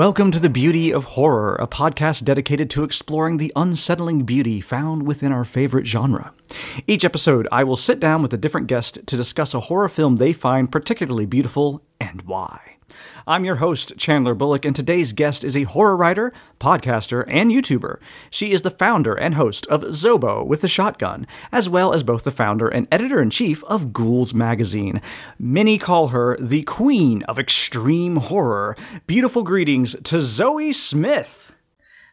Welcome to The Beauty of Horror, a podcast dedicated to exploring the unsettling beauty found within our favorite genre. Each episode, I will sit down with a different guest to discuss a horror film they find particularly beautiful and why. I'm your host, Chandler Bullock, and today's guest is a horror writer, podcaster, and YouTuber. She is the founder and host of Zobo with the Shotgun, as well as both the founder and editor in chief of Ghouls Magazine. Many call her the queen of extreme horror. Beautiful greetings to Zoe Smith.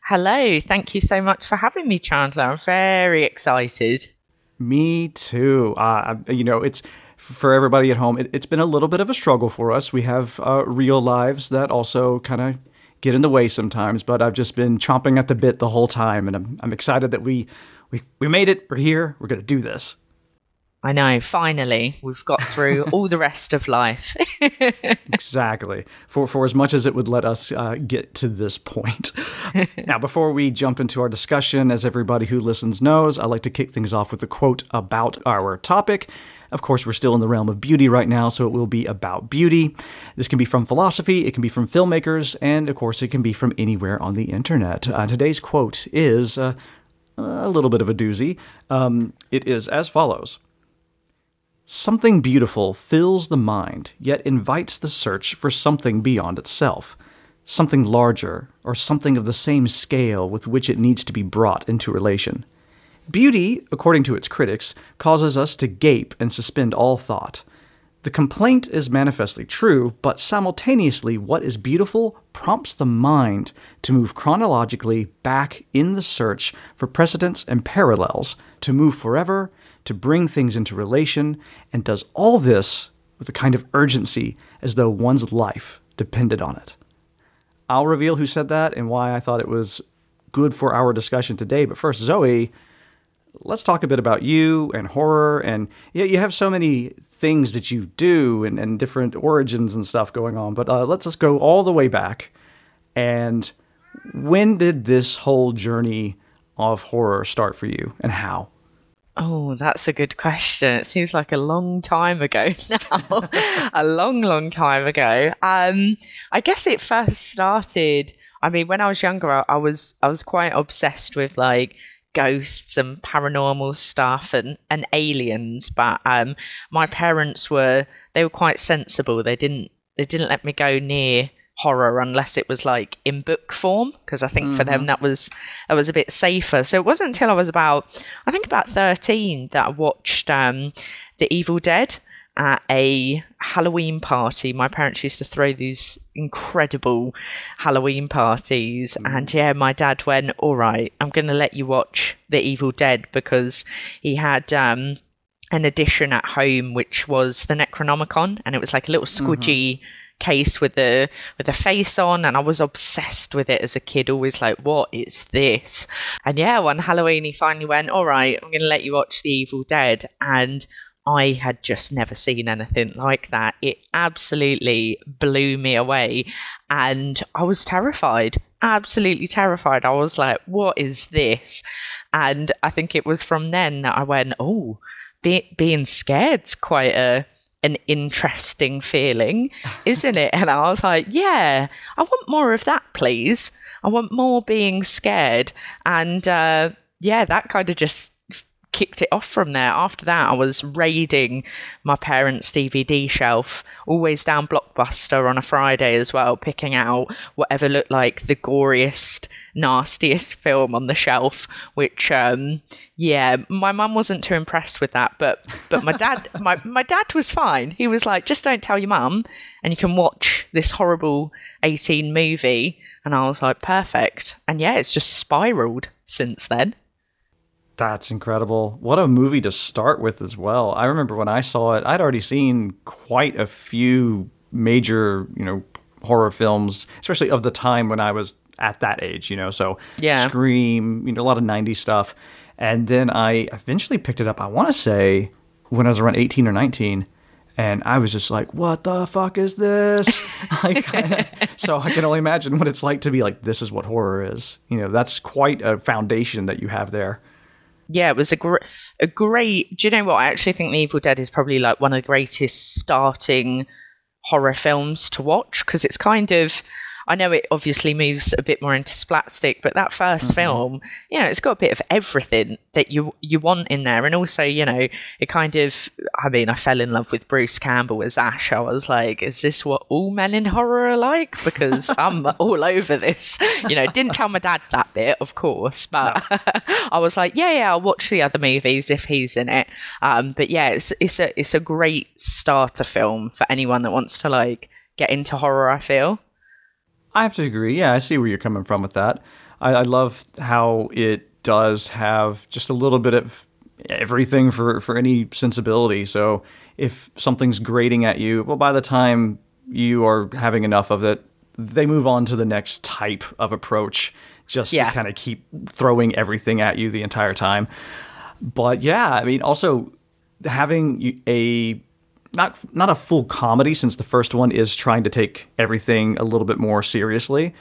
Hello, thank you so much for having me, Chandler. I'm very excited. Me too. Uh, you know, it's for everybody at home, it, has been a little bit of a struggle for us. We have uh, real lives that also kind of get in the way sometimes, but I've just been chomping at the bit the whole time, and I'm, I'm excited that we, we we made it. We're here. We're going to do this. I know. Finally, we've got through all the rest of life. exactly. For for as much as it would let us uh, get to this point. now, before we jump into our discussion, as everybody who listens knows, I like to kick things off with a quote about our topic. Of course, we're still in the realm of beauty right now, so it will be about beauty. This can be from philosophy, it can be from filmmakers, and of course, it can be from anywhere on the internet. Uh, today's quote is uh, a little bit of a doozy. Um, it is as follows Something beautiful fills the mind, yet invites the search for something beyond itself, something larger, or something of the same scale with which it needs to be brought into relation. Beauty, according to its critics, causes us to gape and suspend all thought. The complaint is manifestly true, but simultaneously, what is beautiful prompts the mind to move chronologically back in the search for precedents and parallels, to move forever, to bring things into relation, and does all this with a kind of urgency as though one's life depended on it. I'll reveal who said that and why I thought it was good for our discussion today, but first, Zoe, let's talk a bit about you and horror. And yeah, you have so many things that you do and, and different origins and stuff going on. But uh, let's just go all the way back. And when did this whole journey of horror start for you and how? Oh, that's a good question. It seems like a long time ago now. a long, long time ago. Um, I guess it first started. I mean, when I was younger, I, I was I was quite obsessed with like ghosts and paranormal stuff and, and aliens, but um, my parents were they were quite sensible. They didn't they didn't let me go near horror unless it was like in book form because I think mm-hmm. for them mm-hmm. that was that was a bit safer. So it wasn't until I was about I think about thirteen that I watched um, The Evil Dead at a Halloween party. My parents used to throw these incredible Halloween parties. Mm. And yeah, my dad went, All right, I'm going to let you watch The Evil Dead because he had. Um, an edition at home which was the Necronomicon and it was like a little squidgy mm-hmm case with the with the face on and I was obsessed with it as a kid always like what is this and yeah one Halloween he finally went all right I'm going to let you watch The Evil Dead and I had just never seen anything like that. It absolutely blew me away. And I was terrified, absolutely terrified. I was like, what is this? And I think it was from then that I went, oh, be- being scared's quite a an interesting feeling, isn't it? And I was like, yeah, I want more of that, please. I want more being scared. And uh, yeah, that kind of just kicked it off from there. After that, I was raiding my parents' DVD shelf, always down Blockbuster on a Friday as well, picking out whatever looked like the goriest, nastiest film on the shelf. Which, um, yeah, my mum wasn't too impressed with that, but but my dad, my my dad was fine. He was like, just don't tell your mum, and you can watch this horrible eighteen movie. And I was like, perfect. And yeah, it's just spiraled since then. That's incredible. What a movie to start with as well. I remember when I saw it, I'd already seen quite a few major, you know, horror films, especially of the time when I was at that age, you know. So yeah. Scream, you know, a lot of 90s stuff. And then I eventually picked it up, I want to say when I was around 18 or 19 and I was just like, "What the fuck is this?" so I can only imagine what it's like to be like, "This is what horror is." You know, that's quite a foundation that you have there. Yeah, it was a great, a great. Do you know what? I actually think The Evil Dead is probably like one of the greatest starting horror films to watch because it's kind of I know it obviously moves a bit more into splatstick, but that 1st mm-hmm. film, you know, it's got a bit of everything that you you want in there, and also, you know, it kind of. I mean, I fell in love with Bruce Campbell as Ash. I was like, is this what all men in horror are like? Because I'm all over this. You know, didn't tell my dad that bit, of course, but no. I was like, yeah, yeah, I'll watch the other movies if he's in it. Um, but yeah, it's it's a it's a great starter film for anyone that wants to like get into horror. I feel. I have to agree. Yeah, I see where you're coming from with that. I, I love how it does have just a little bit of everything for, for any sensibility. So if something's grating at you, well, by the time you are having enough of it, they move on to the next type of approach just yeah. to kind of keep throwing everything at you the entire time. But yeah, I mean, also having a not not a full comedy since the first one is trying to take everything a little bit more seriously.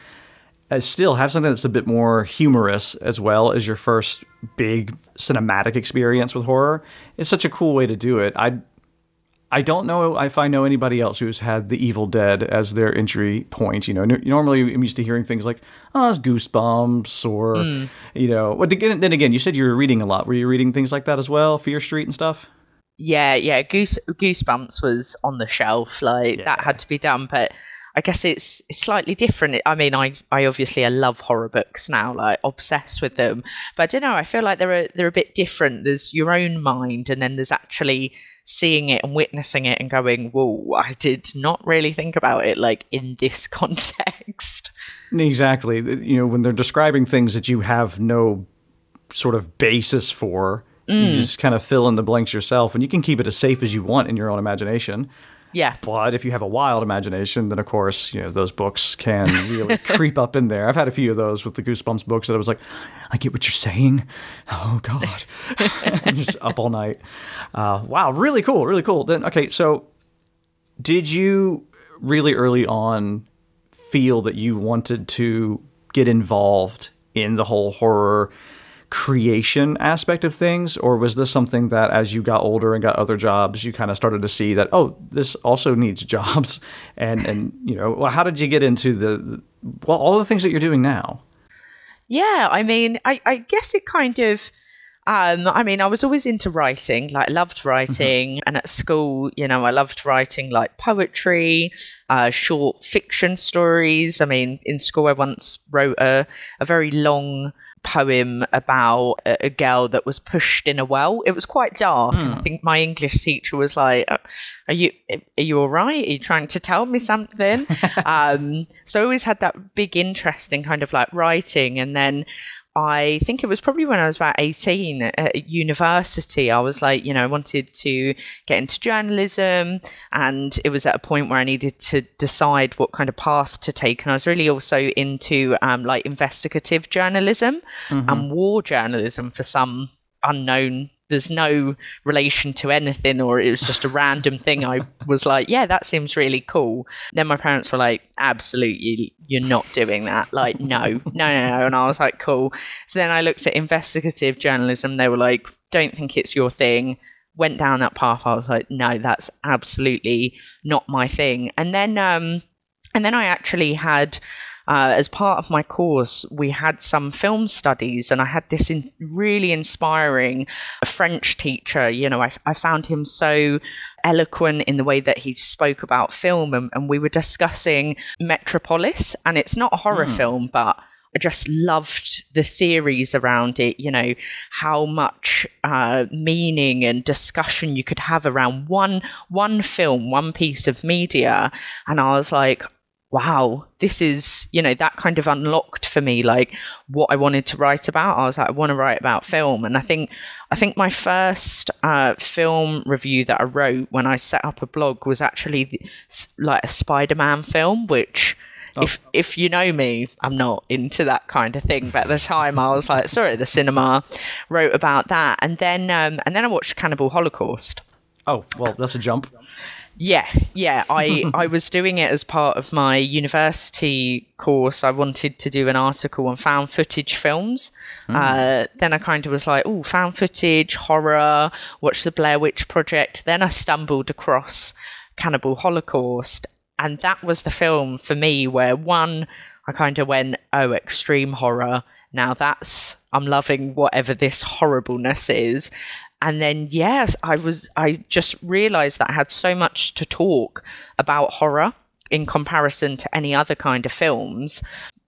Uh, still have something that's a bit more humorous as well as your first big cinematic experience with horror. It's such a cool way to do it. I I don't know if I know anybody else who's had The Evil Dead as their entry point. You know, normally I'm used to hearing things like, "Oh, it's Goosebumps," or mm. you know. But then again, you said you were reading a lot. Were you reading things like that as well, Fear Street and stuff? Yeah, yeah. Goose Goosebumps was on the shelf, like yeah. that had to be done, but. I guess it's, it's slightly different. I mean, I, I obviously I love horror books now, like obsessed with them. But I don't know. I feel like they're a, they're a bit different. There's your own mind, and then there's actually seeing it and witnessing it and going, "Whoa, I did not really think about it like in this context." Exactly. You know, when they're describing things that you have no sort of basis for, Mm. You just kind of fill in the blanks yourself, and you can keep it as safe as you want in your own imagination. Yeah. But if you have a wild imagination, then of course, you know, those books can really creep up in there. I've had a few of those with the Goosebumps books that I was like, I get what you're saying. Oh, God. just up all night. Uh, wow. Really cool. Really cool. Then, okay. So, did you really early on feel that you wanted to get involved in the whole horror creation aspect of things or was this something that as you got older and got other jobs you kind of started to see that oh this also needs jobs and and you know well, how did you get into the, the well all the things that you're doing now yeah i mean i i guess it kind of um, I mean, I was always into writing, like loved writing, mm-hmm. and at school, you know, I loved writing like poetry, uh, short fiction stories. I mean, in school, I once wrote a, a very long poem about a, a, girl that was pushed in a well. It was quite dark, mm. I hmm. think my English teacher was like, uh, "Are you are you all right? Are you trying to tell me something?" um, so I always had that big interest in kind of like writing, and then I think it was probably when I was about 18 at university. I was like, you know, I wanted to get into journalism, and it was at a point where I needed to decide what kind of path to take. And I was really also into um, like investigative journalism mm-hmm. and war journalism for some unknown there's no relation to anything or it was just a random thing i was like yeah that seems really cool. Then my parents were like absolutely you're not doing that. Like no no no no. And i was like cool. So then i looked at investigative journalism. They were like don't think it's your thing. Went down that path. I was like no that's absolutely not my thing. And then um and then i actually had uh, as part of my course, we had some film studies, and I had this in really inspiring French teacher. You know, I, I, found him so eloquent in the way that he spoke about film, and, and we were discussing Metropolis, and it's not a horror mm. film, but I just loved the theories around it, you know, how much uh, meaning and discussion you could have around one one film, one piece of media. And I was like, wow, this is, you know, that kind of unlocked for me like what I wanted to write about. I was like, I want to write about film. And I think I think my first uh, film review that I wrote when I set up a blog was actually like a Spider-Man film, which oh. if if you know me, I'm not into that kind of thing. But at the time, I was like, sorry, the cinema wrote about that, and then um, and then I watched Cannibal Holocaust. Oh well, that's a jump. Yeah, yeah. I, I was doing it as part of my university course. I wanted to do an article on found footage films. Uh, then I kind of was like, oh, found footage, horror, watch the Blair Witch Project. Then I stumbled across Cannibal Holocaust. And that was the film for me where one, I kind of went, oh, extreme horror. Now that's, I'm loving whatever this horribleness is and then yes i was i just realized that i had so much to talk about horror in comparison to any other kind of films.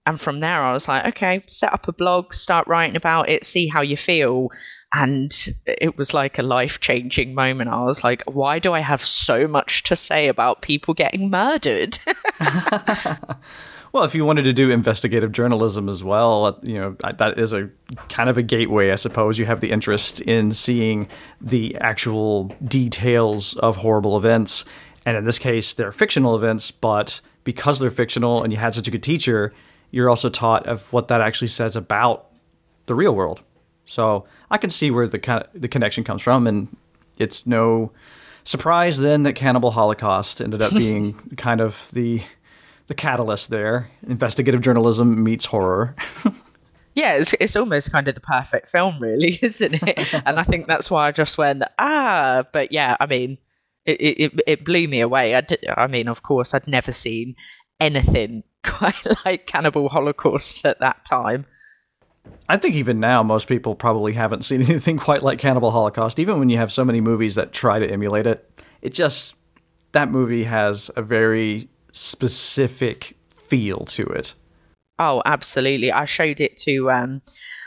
And from there i was like okay set up a blog start writing about it see how you feel. And it was like a life changing moment. I was like why do i have so much to say about people getting murdered Well, if you wanted to do investigative journalism as well, uh, you know that is a kind of a gateway, I suppose. You have the interest in seeing the actual details of horrible events, and in this case, they're fictional events. But because they're fictional, and you had such a good teacher, you're also taught of what that actually says about the real world. So I can see where the the connection comes from, and it's no surprise then that Cannibal Holocaust ended up being kind of the the catalyst there. Investigative journalism meets horror. yeah, it's, it's almost kind of the perfect film, really, isn't it? and I think that's why I just went, ah, but yeah, I mean, it, it, it blew me away. I, did, I mean, of course, I'd never seen anything quite like Cannibal Holocaust at that time. I think even now, most people probably haven't seen anything quite like Cannibal Holocaust. Even when you have so many movies that try to emulate it, it just that movie has a very specific feel to it. Oh, absolutely. I showed it to um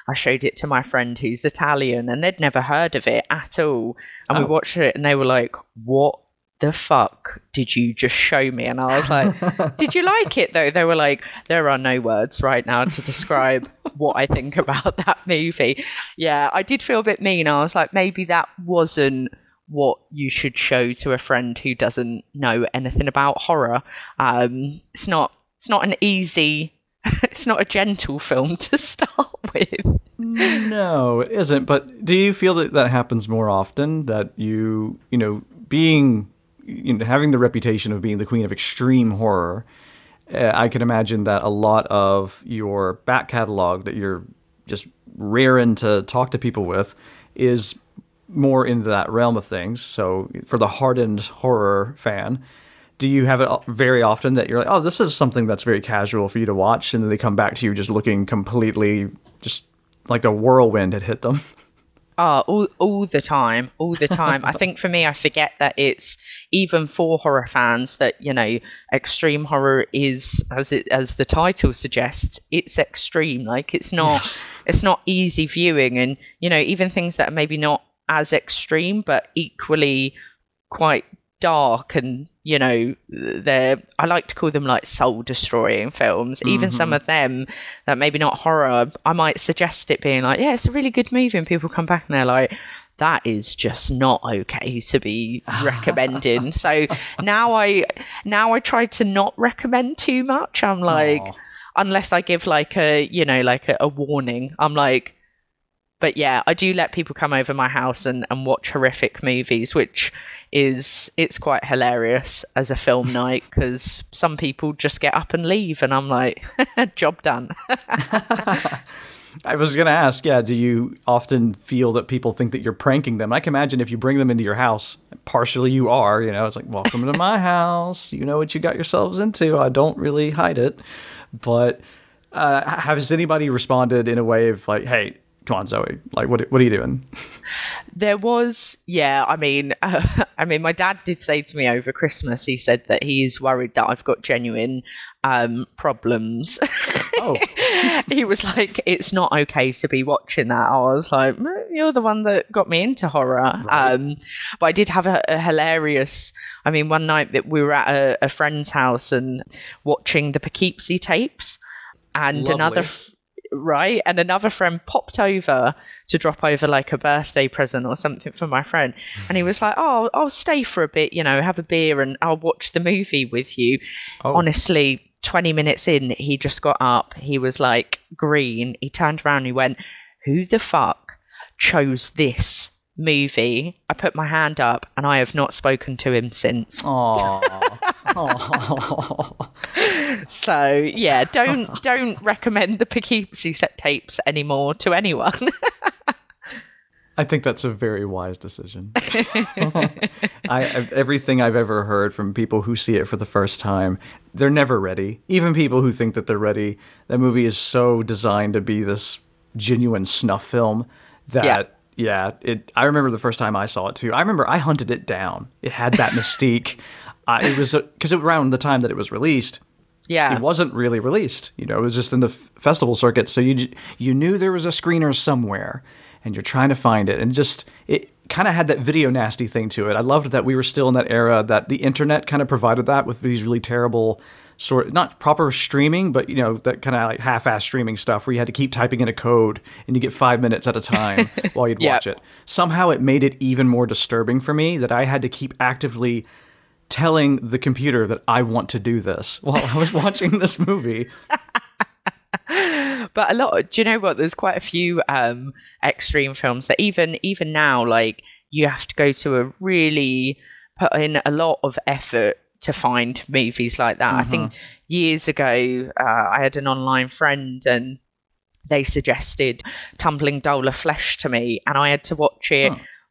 I showed it to my friend who's Italian and they'd never heard of it at all. And we Oh. watched it and they were like, "What the fuck did you just show me?" And I was like, "Did you like it though?" They were like, "There are no words right now to describe what I think about that movie." Yeah, I did feel a bit mean. I was like, maybe that wasn't what you should show to a friend who doesn't know anything about horror. Um, it's not. It's not an easy. It's not a gentle film to start with. No, it isn't. But do you feel that that happens more often? That you, you know, being, you know, having the reputation of being the queen of extreme horror, uh, I can imagine that a lot of your back catalog that you're just raring to talk to people with is more into that realm of things. So for the hardened horror fan, do you have it very often that you're like, oh, this is something that's very casual for you to watch, and then they come back to you just looking completely just like the whirlwind had hit them? Oh, all, all the time, all the time. I think for me, I forget that it's even for horror fans that you know, extreme horror is as it as the title suggests, it's extreme. Like it's not, it's not easy viewing, and you know, even things that are maybe not as extreme but equally quite dark and you know they're i like to call them like soul destroying films. Even mm-hmm. some of them that maybe not horror i might suggest it being like yeah it's a really good movie and people come back and they're like that is just not okay to be recommending. So now i now i try to not recommend too much. I'm like Aw. unless i give like a you know like a, a warning i'm like but yeah, I do let people come over my house and, and watch horrific movies, which is it's quite hilarious as a film night because some people just get up and leave, and I'm like, job done. I was going to ask, yeah, do you often feel that people think that you're pranking them? I can imagine if you bring them into your house, partially you are, you know, it's like, welcome to my house. You know what you got yourselves into. I don't really hide it. But uh, has anybody responded in a way of like, hey, come on, Zoe, like, what, what are you doing? there was, yeah, I mean, uh, I mean, my dad did say to me over Christmas, he said that he is worried that I've got genuine um, problems. Oh, he was like, "It's not okay to be watching that." I was like, "Mm, "You're the one that got me into horror." Um, but I did have a, a hilarious. I mean, one night that we were at a, a friend's house and watching the Poughkeepsie tapes, and Lovely. another. F- Right, and another friend popped over to drop over like a birthday present or something for my friend, and he mm-hmm. was like, "Oh, I'll stay for a bit, you know, have a beer, and I'll watch the movie with you." Oh. Honestly, 20 minutes in, he just got up. He was like green. He turned around he went, Who the fuck chose this movie, I put my hand up and I have not spoken to him since. Aww. Aww. So yeah, don't don't recommend the Poughkeepsie set tapes anymore to anyone. I think that's a very wise decision. I everything I've ever heard from people who see it for the first time, they're never ready. Even people who think that they're ready, that movie is so designed to be this genuine snuff film that Yeah. Yeah, it. I remember the first time I saw it too. I remember I hunted it down. It had that mystique. Uh, it was because it around the time that it was released, yeah. it wasn't really released. You know, it was just in the f- festival circuit. So you you knew there was a screener somewhere, and you're trying to find it, and just it kind of had that video nasty thing to it. I loved that we were still in that era that the internet kind of provided that with these really terrible sort not proper streaming but you know that kind of like half-ass streaming stuff where you had to keep typing in a code and you get five minutes at a time while you'd Yep. watch it somehow it made it even more disturbing for me that i had to keep actively telling the computer that I want to do this while I was watching this movie. but a lot do you know what there's quite a few um extreme films that even even now like you have to go to a really put in a lot of effort to find movies like that. I think years ago uh, i had an online friend and they suggested tumbling doll of flesh to me and i had to watch it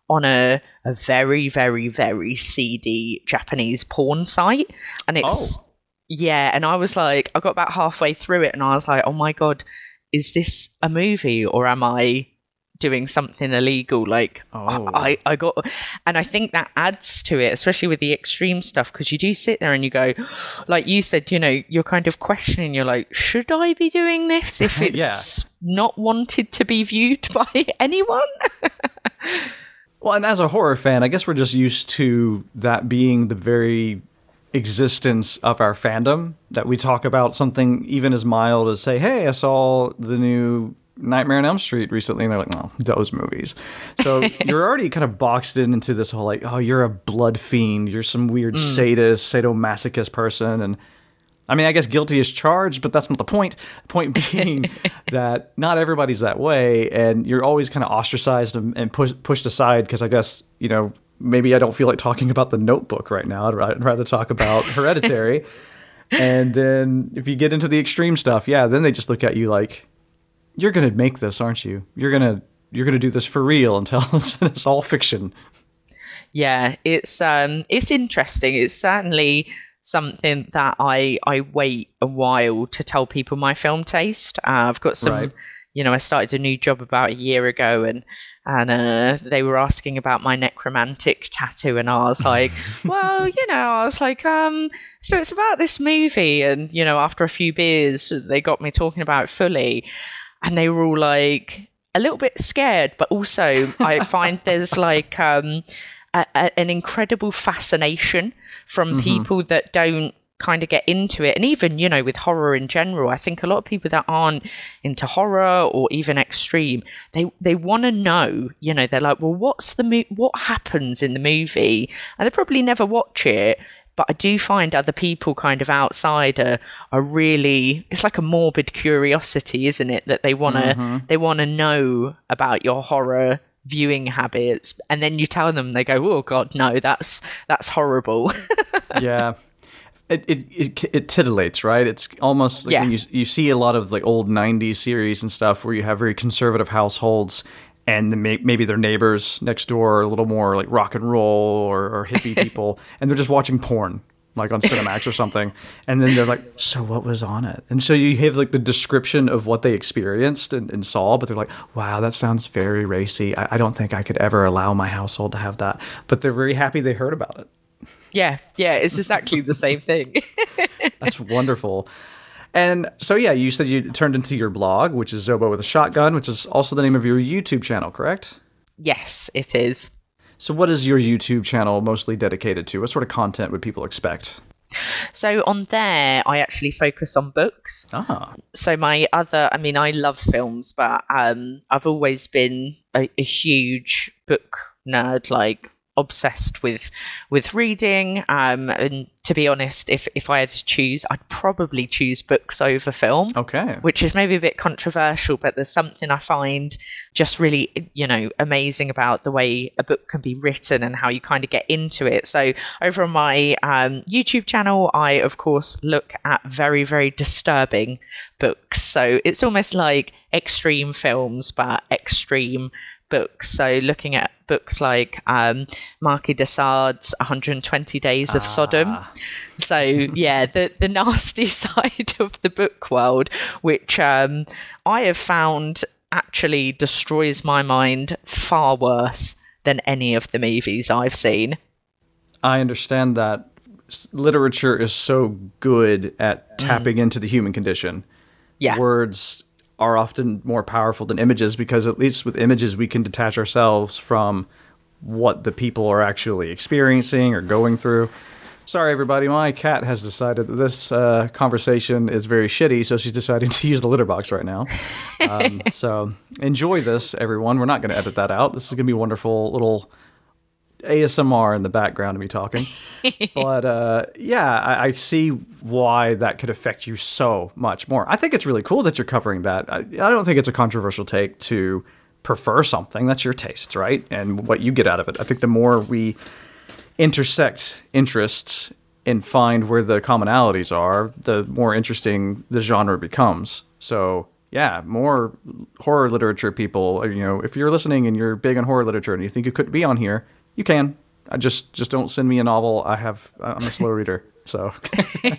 on a, a very very very seedy japanese porn site. And it's Oh. yeah, and I was like, I got about halfway through it, and I was like, oh my god, is this a movie or am I doing something illegal? Like, Oh. I, I got, and I think that adds to it, especially with the extreme stuff, because you do sit there and you go, like you said, you know, you're kind of questioning. You're like, should I be doing this if it's not wanted to be viewed by anyone? Well, and as a horror fan, I guess we're just used to that being the very existence of our fandom that we talk about something even as mild as say, "Hey, I saw the new Nightmare on Elm Street recently," and they're like, well, those movies." So you're already kind of boxed in into this whole like, "Oh, you're a blood fiend. You're some weird mm. sadist, sadomasochist person," and I mean, I guess guilty is charged, but that's not the point. The point being that not everybody's that way, and you're always kind of ostracized and, and push, pushed aside because I guess, you know, maybe I don't feel like talking about the notebook right now. I'd rather talk about hereditary. and then if you get into the extreme stuff, yeah, then they just look at you like, you're going to make this, aren't you? You're going to. You're gonna do this for real and tell us it's all fiction. Yeah, it's um it's interesting. It's certainly something that I I wait a while to tell people my film taste. Uh, I've got some Right. you know, I started a new job about a year ago and and uh, they were asking about my Nekromantik tattoo and I was like, well, you know, I was like, um, so it's about this movie and, you know, after a few beers, they got me talking about it fully and they were all like a little bit scared, but also I find there's like um, a, a, an incredible fascination from people that don't kind of get into it. And even you know with horror in general i think a lot of people that aren't into horror or even extreme they they want to know you know they're like well what's the mo- what happens in the movie? And they probably never watch it but I do find other people kind of outside are, are really it's like a morbid curiosity, isn't it? That they wanna mm-hmm. they wanna know about your horror viewing habits and then you tell them they go, Oh god, no, that's that's horrible. yeah. It, it, it, it titillates, right? It's almost like Yeah. when you, you see a lot of like old 90s series and stuff where you have very conservative households and may, maybe their neighbors next door are a little more like rock and roll or, or hippie people and they're just watching porn like on Cinemax or something. And then they're like, so what was on it? And so you have like the description of what they experienced and, and saw, but they're like, wow, that sounds very racy. I, I don't think I could ever allow my household to have that. But they're very happy they heard about it. yeah, yeah, it's exactly the same thing. That's wonderful. And so, yeah, you said you turned into your blog, which is Zobo with a Shotgun, which is also the name of your YouTube channel, correct? yes, it is. So, what is your YouTube channel mostly dedicated to? What sort of content would people expect? So on there I actually focus on books. Ah, so my other i mean i love films but um i've always been a, a huge book nerd like obsessed with with reading. Um, and to be honest if if i had to choose i'd probably choose books over film Okay. which is maybe a bit controversial but there's something i find just really you know amazing about the way a book can be written and how you kind of get into it. So over on my um, youtube channel i of course look at very very disturbing books. So it's almost like extreme films but extreme books. So looking at books like um, Marquis de Sade's 120 Days of Sodom. So yeah, the the nasty side of the book world, which um, I have found actually destroys my mind far worse than any of the movies I've seen. I understand that literature is so good at tapping into the human condition. Yeah. Words are often more powerful than images because at least with images we can detach ourselves from what the people are actually experiencing or going through. Sorry, everybody. My cat has decided that this uh, conversation is very shitty, so she's deciding to use the litter box right now. Um, so enjoy this, everyone. We're not going to edit that out. This is going to be a wonderful little ASMR in the background of me talking. but uh, yeah, I, I see why that could affect you so much more. I think it's really cool that you're covering that. I, I don't think it's a controversial take to prefer something. That's your taste, right? And what you get out of it. I think the more we intersect interests and find where the commonalities are, the more interesting the genre becomes. So yeah, more horror literature people. You know, if you're listening and you're big on horror literature and you think you could be on here, you can. I just just don't send me a novel. I have I'm a slow reader, so.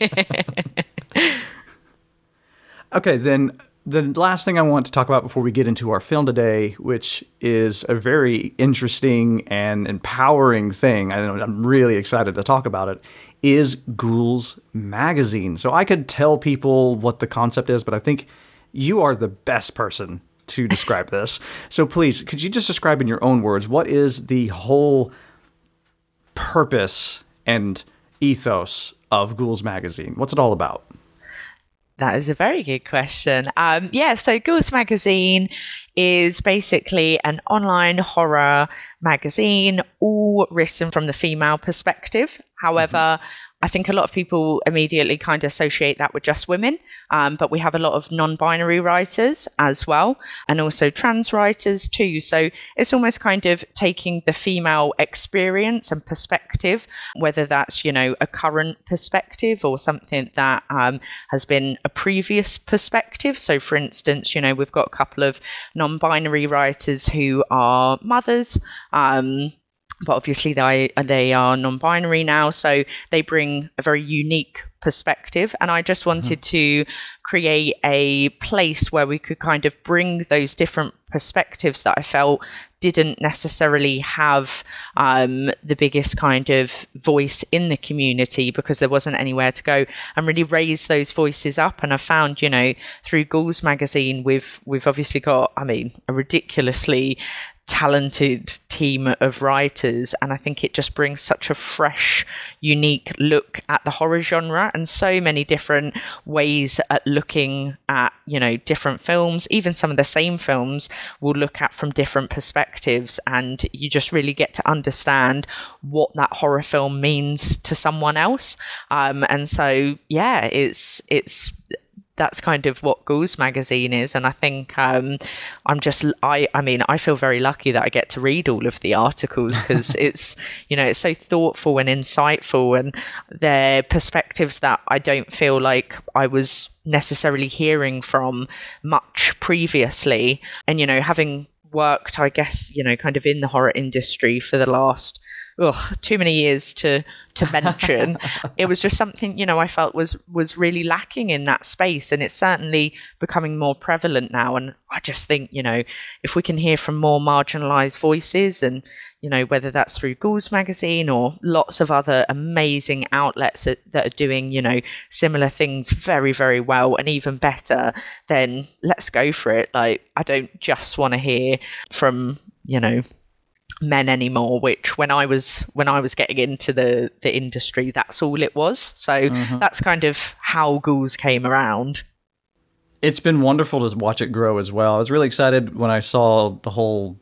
okay, then the last thing I want to talk about before we get into our film today, which is a very interesting and empowering thing, I know I'm really excited to talk about it, is Ghouls Magazine. So I could tell people what the concept is, but I think you are the best person to describe this. So please, could you just describe in your own words what is the whole purpose and ethos of Ghouls Magazine? What's it all about? That is a very good question. Um, yeah, so Ghouls Magazine is basically an online horror magazine, all written from the female perspective. However, I think a lot of people immediately kind of associate that with just women, um, but we have a lot of non binary writers as well, and also trans writers too. So it's almost kind of taking the female experience and perspective, whether that's, you know, a current perspective or something that um, has been a previous perspective. So, for instance, you know, we've got a couple of non binary writers who are mothers. Um, but obviously they they are non-binary now, so they bring a very unique perspective. And I just wanted to create a place where we could kind of bring those different perspectives that I felt didn't necessarily have um, the biggest kind of voice in the community because there wasn't anywhere to go and really raise those voices up. And I found, you know, through Ghouls magazine, we've we've obviously got, I mean, a ridiculously talented team of writers and i think it just brings such a fresh unique look at the horror genre and so many different ways at looking at you know different films. Even some of the same films we'll look at from different perspectives and you just really get to understand what that horror film means to someone else. Um, and so yeah it's it's that's kind of what Ghouls magazine is, and I think um, I'm just I I mean I feel very lucky that I get to read all of the articles because it's you know it's so thoughtful and insightful, and they're perspectives that I don't feel like I was necessarily hearing from much previously, and you know having worked I guess you know kind of in the horror industry for the last ugh, too many years to to mention. it was just something you know I felt was was really lacking in that space, and it's certainly becoming more prevalent now. And I just think you know if we can hear from more marginalised voices, and you know whether that's through Ghouls magazine or lots of other amazing outlets that, that are doing you know similar things very very well and even better, then let's go for it. Like I don't just want to hear from you know men anymore which when i was when i was getting into the the industry that's all it was so mm-hmm. that's kind of how ghouls came around It's been wonderful to watch it grow as well. I was really excited when I saw the whole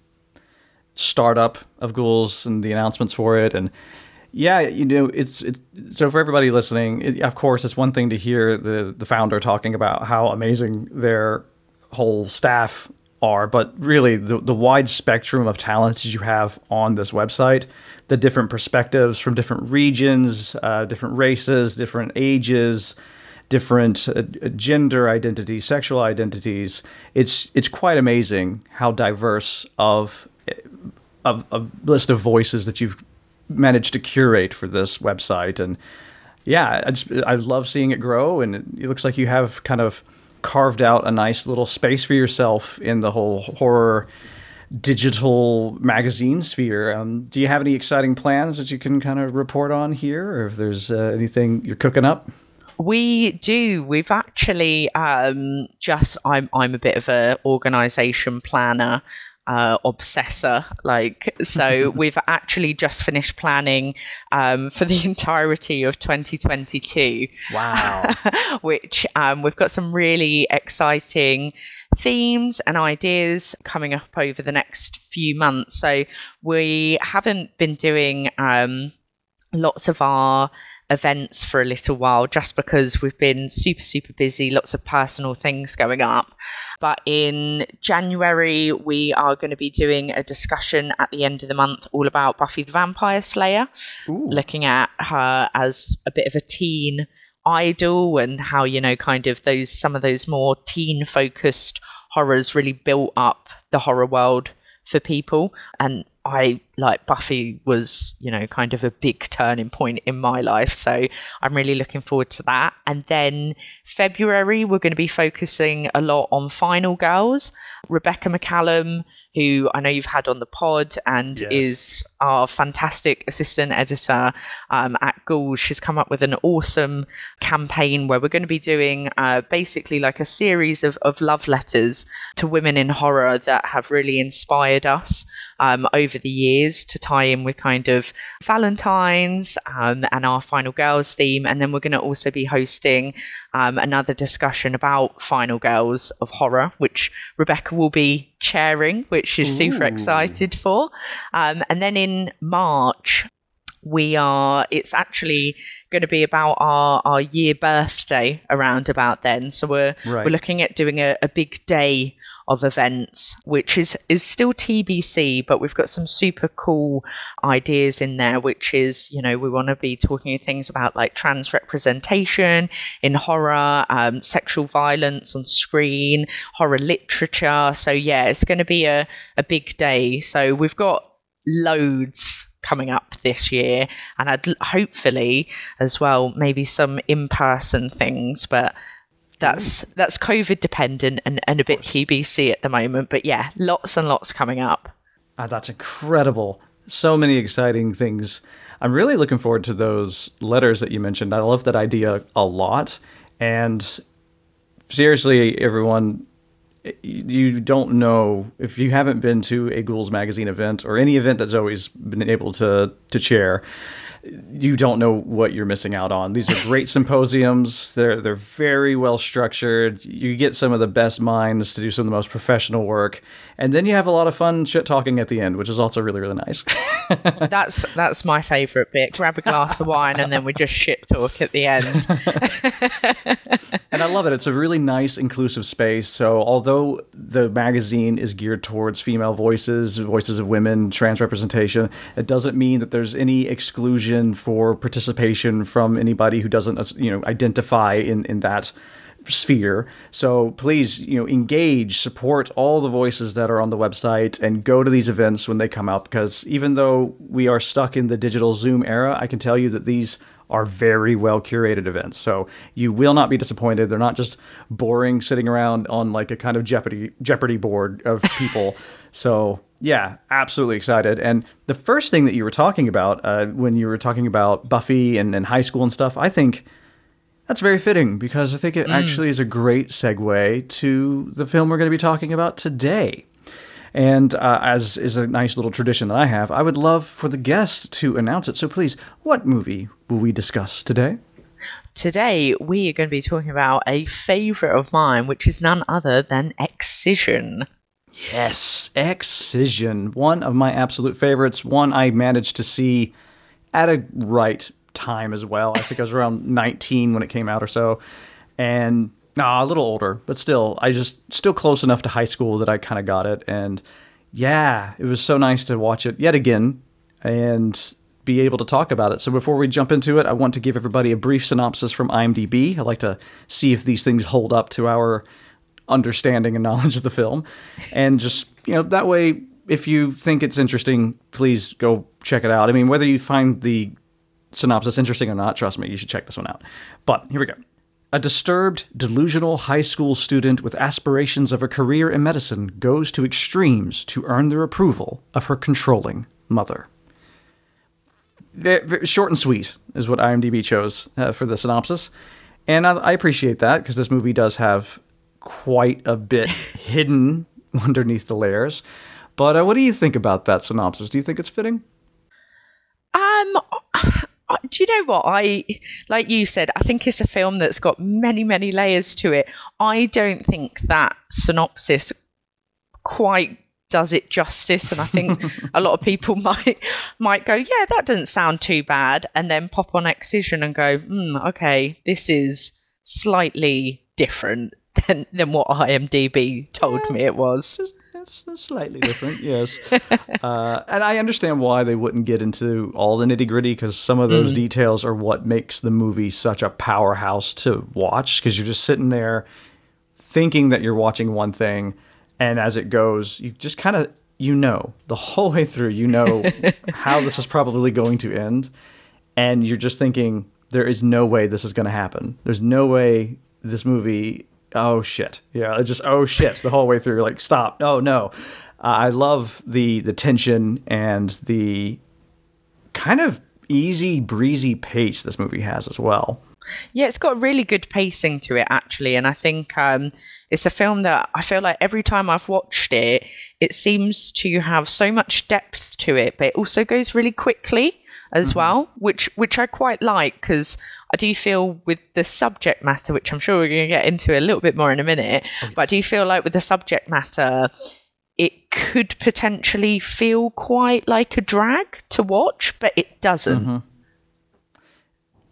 startup of Ghouls and the announcements for it, and yeah, you know, it's, it's so for everybody listening. It, of course, it's one thing to hear the the founder talking about how amazing their whole staff are, but really the the wide spectrum of talents you have on this website, the different perspectives from different regions, uh, different races, different ages, different uh, gender identities, sexual identities. It's it's quite amazing how diverse of of a list of voices that you've managed to curate for this website and yeah I, just, I love seeing it grow and it looks like you have kind of carved out a nice little space for yourself in the whole horror digital magazine sphere um, do you have any exciting plans that you can kind of report on here or if there's uh, anything you're cooking up we do. We've actually um, just. I'm. I'm a bit of a organisation planner uh, obsessor. Like, so we've actually just finished planning um, for the entirety of 2022. Wow. which um, we've got some really exciting themes and ideas coming up over the next few months. So we haven't been doing um, lots of our events for a little while just because we've been super, super busy, lots of personal things going up. But in January, we are going to be doing a discussion at the end of the month all about Buffy the Vampire Slayer, Ooh. looking at her as a bit of a teen idol and how, you know, kind of those, some of those more teen focused horrors really built up the horror world for people. And I like Buffy was, you know, kind of a big turning point in my life. So I'm really looking forward to that. And then February, we're going to be focusing a lot on Final Girls. Rebecca McCallum, who I know you've had on the pod and yes. is our fantastic assistant editor um, at Ghouls. She's come up with an awesome campaign where we're going to be doing uh, basically like a series of, of love letters to women in horror that have really inspired us um, over the years to tie in with kind of Valentine's um, and our Final Girls theme. And then we're going to also be hosting um, another discussion about Final Girls of Horror, which Rebecca will be chairing, which she's super excited for. Um, and then in March, we are it's actually going to be about our our year birthday around about then so we're right. we're looking at doing a, a big day of events, which is is still TBC, but we've got some super cool ideas in there, which is, you know, we want to be talking things about like trans representation in horror, um, sexual violence on screen, horror literature. So yeah, it's going to be a, a big day. So we've got loads coming up this year and I'd hopefully as well maybe some in-person things but that's that's COVID dependent and, and a bit TBC at the moment. But yeah, lots and lots coming up. Ah, that's incredible. So many exciting things. I'm really looking forward to those letters that you mentioned. I love that idea a lot. And seriously, everyone, you don't know if you haven't been to a Ghouls magazine event or any event that Zoe's been able to to chair you don't know what you're missing out on. These are great symposiums. They're they're very well structured. You get some of the best minds to do some of the most professional work, and then you have a lot of fun shit talking at the end, which is also really really nice. that's that's my favorite bit. Grab a glass of wine and then we just shit talk at the end. and I love it. It's a really nice inclusive space. So although the magazine is geared towards female voices, voices of women, trans representation, it doesn't mean that there's any exclusion for participation from anybody who doesn't you know identify in in that sphere. So please, you know, engage, support all the voices that are on the website and go to these events when they come out because even though we are stuck in the digital Zoom era, I can tell you that these are very well curated events. So you will not be disappointed. They're not just boring sitting around on like a kind of Jeopardy Jeopardy board of people. so yeah, absolutely excited. And the first thing that you were talking about uh, when you were talking about Buffy and, and high school and stuff, I think that's very fitting because I think it mm. actually is a great segue to the film we're going to be talking about today. And uh, as is a nice little tradition that I have, I would love for the guest to announce it. So please, what movie will we discuss today? Today, we are going to be talking about a favorite of mine, which is none other than Excision. Yes, Excision, one of my absolute favorites. One I managed to see at a right time as well. I think I was around 19 when it came out or so, and nah, a little older, but still, I just still close enough to high school that I kind of got it. And yeah, it was so nice to watch it yet again and be able to talk about it. So before we jump into it, I want to give everybody a brief synopsis from IMDb. I like to see if these things hold up to our understanding and knowledge of the film, and just you know that way. If you think it's interesting, please go check it out. I mean, whether you find the synopsis interesting or not, trust me, you should check this one out. But here we go. A disturbed, delusional high school student with aspirations of a career in medicine goes to extremes to earn the approval of her controlling mother. Short and sweet is what IMDb chose uh, for the synopsis. And I, I appreciate that because this movie does have quite a bit hidden underneath the layers. But uh, what do you think about that synopsis? Do you think it's fitting? Um, do you know what I like? You said I think it's a film that's got many, many layers to it. I don't think that synopsis quite does it justice, and I think a lot of people might might go, "Yeah, that doesn't sound too bad," and then pop on Excision and go, mm, "Okay, this is slightly different than than what IMDb told yeah, me it was." It's slightly different, yes. uh, and I understand why they wouldn't get into all the nitty gritty because some of those mm. details are what makes the movie such a powerhouse to watch because you're just sitting there thinking that you're watching one thing, and as it goes, you just kind of you know the whole way through you know how this is probably going to end, and you're just thinking there is no way this is going to happen. There's no way this movie oh shit. Yeah just oh shit the whole way through like stop. Oh no. Uh, i love the the tension and the kind of easy breezy pace this movie has as well. Yeah it's got really good pacing to it actually and i think um, it's a film that i feel like every time i've watched it it seems to have so much depth to it but it also goes really quickly as mm-hmm. well, which which I quite like because I do you feel with the subject matter, which I'm sure we're going to get into a little bit more in a minute, oh, yes. but I do feel like with the subject matter, it could potentially feel quite like a drag to watch, but it doesn't. Mm-hmm.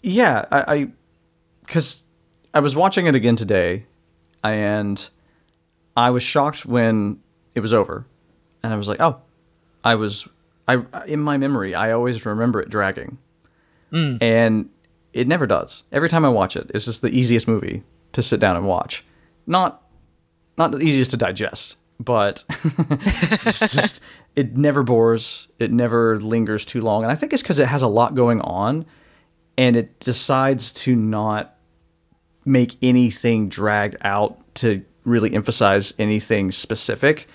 Yeah, I because I, I was watching it again today, and I was shocked when it was over, and I was like, oh, I was I in my memory, I always remember it dragging, mm. and it never does. Every time I watch it, it's just the easiest movie to sit down and watch. Not not the easiest to digest, but just it never bores. It never lingers too long, and I think it's because it has a lot going on, and it decides to not make anything dragged out to really emphasize anything specific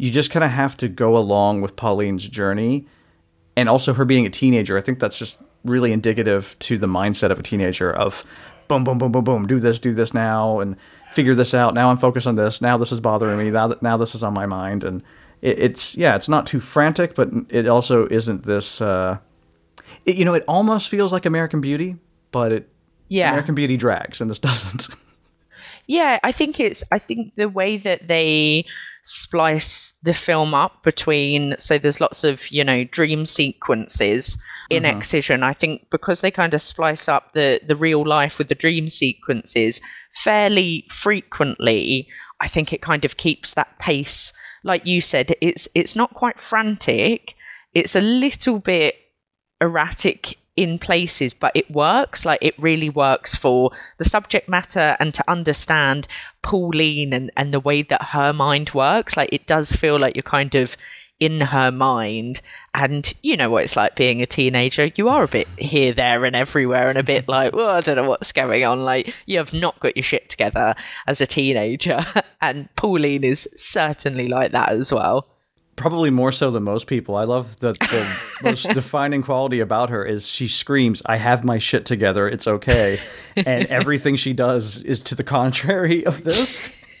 you just kind of have to go along with Pauline's journey and also her being a teenager. I think that's just really indicative to the mindset of a teenager of boom, boom, boom, boom, boom, do this, do this now, and figure this out. Now I'm focused on this. Now this is bothering me. Now, now this is on my mind. And it, it's, yeah, it's not too frantic, but it also isn't this, uh, it, you know, it almost feels like American Beauty, but it, yeah. American Beauty drags, and this doesn't. Yeah, I think it's. I think the way that they splice the film up between so there's lots of you know dream sequences in mm-hmm. excision i think because they kind of splice up the the real life with the dream sequences fairly frequently i think it kind of keeps that pace like you said it's it's not quite frantic it's a little bit erratic in places, but it works. Like it really works for the subject matter and to understand Pauline and, and the way that her mind works. Like it does feel like you're kind of in her mind. And you know what it's like being a teenager. You are a bit here, there, and everywhere, and a bit like, well, I don't know what's going on. Like, you have not got your shit together as a teenager. and Pauline is certainly like that as well probably more so than most people. I love the, the most defining quality about her is she screams, "I have my shit together. It's okay," and everything she does is to the contrary of this.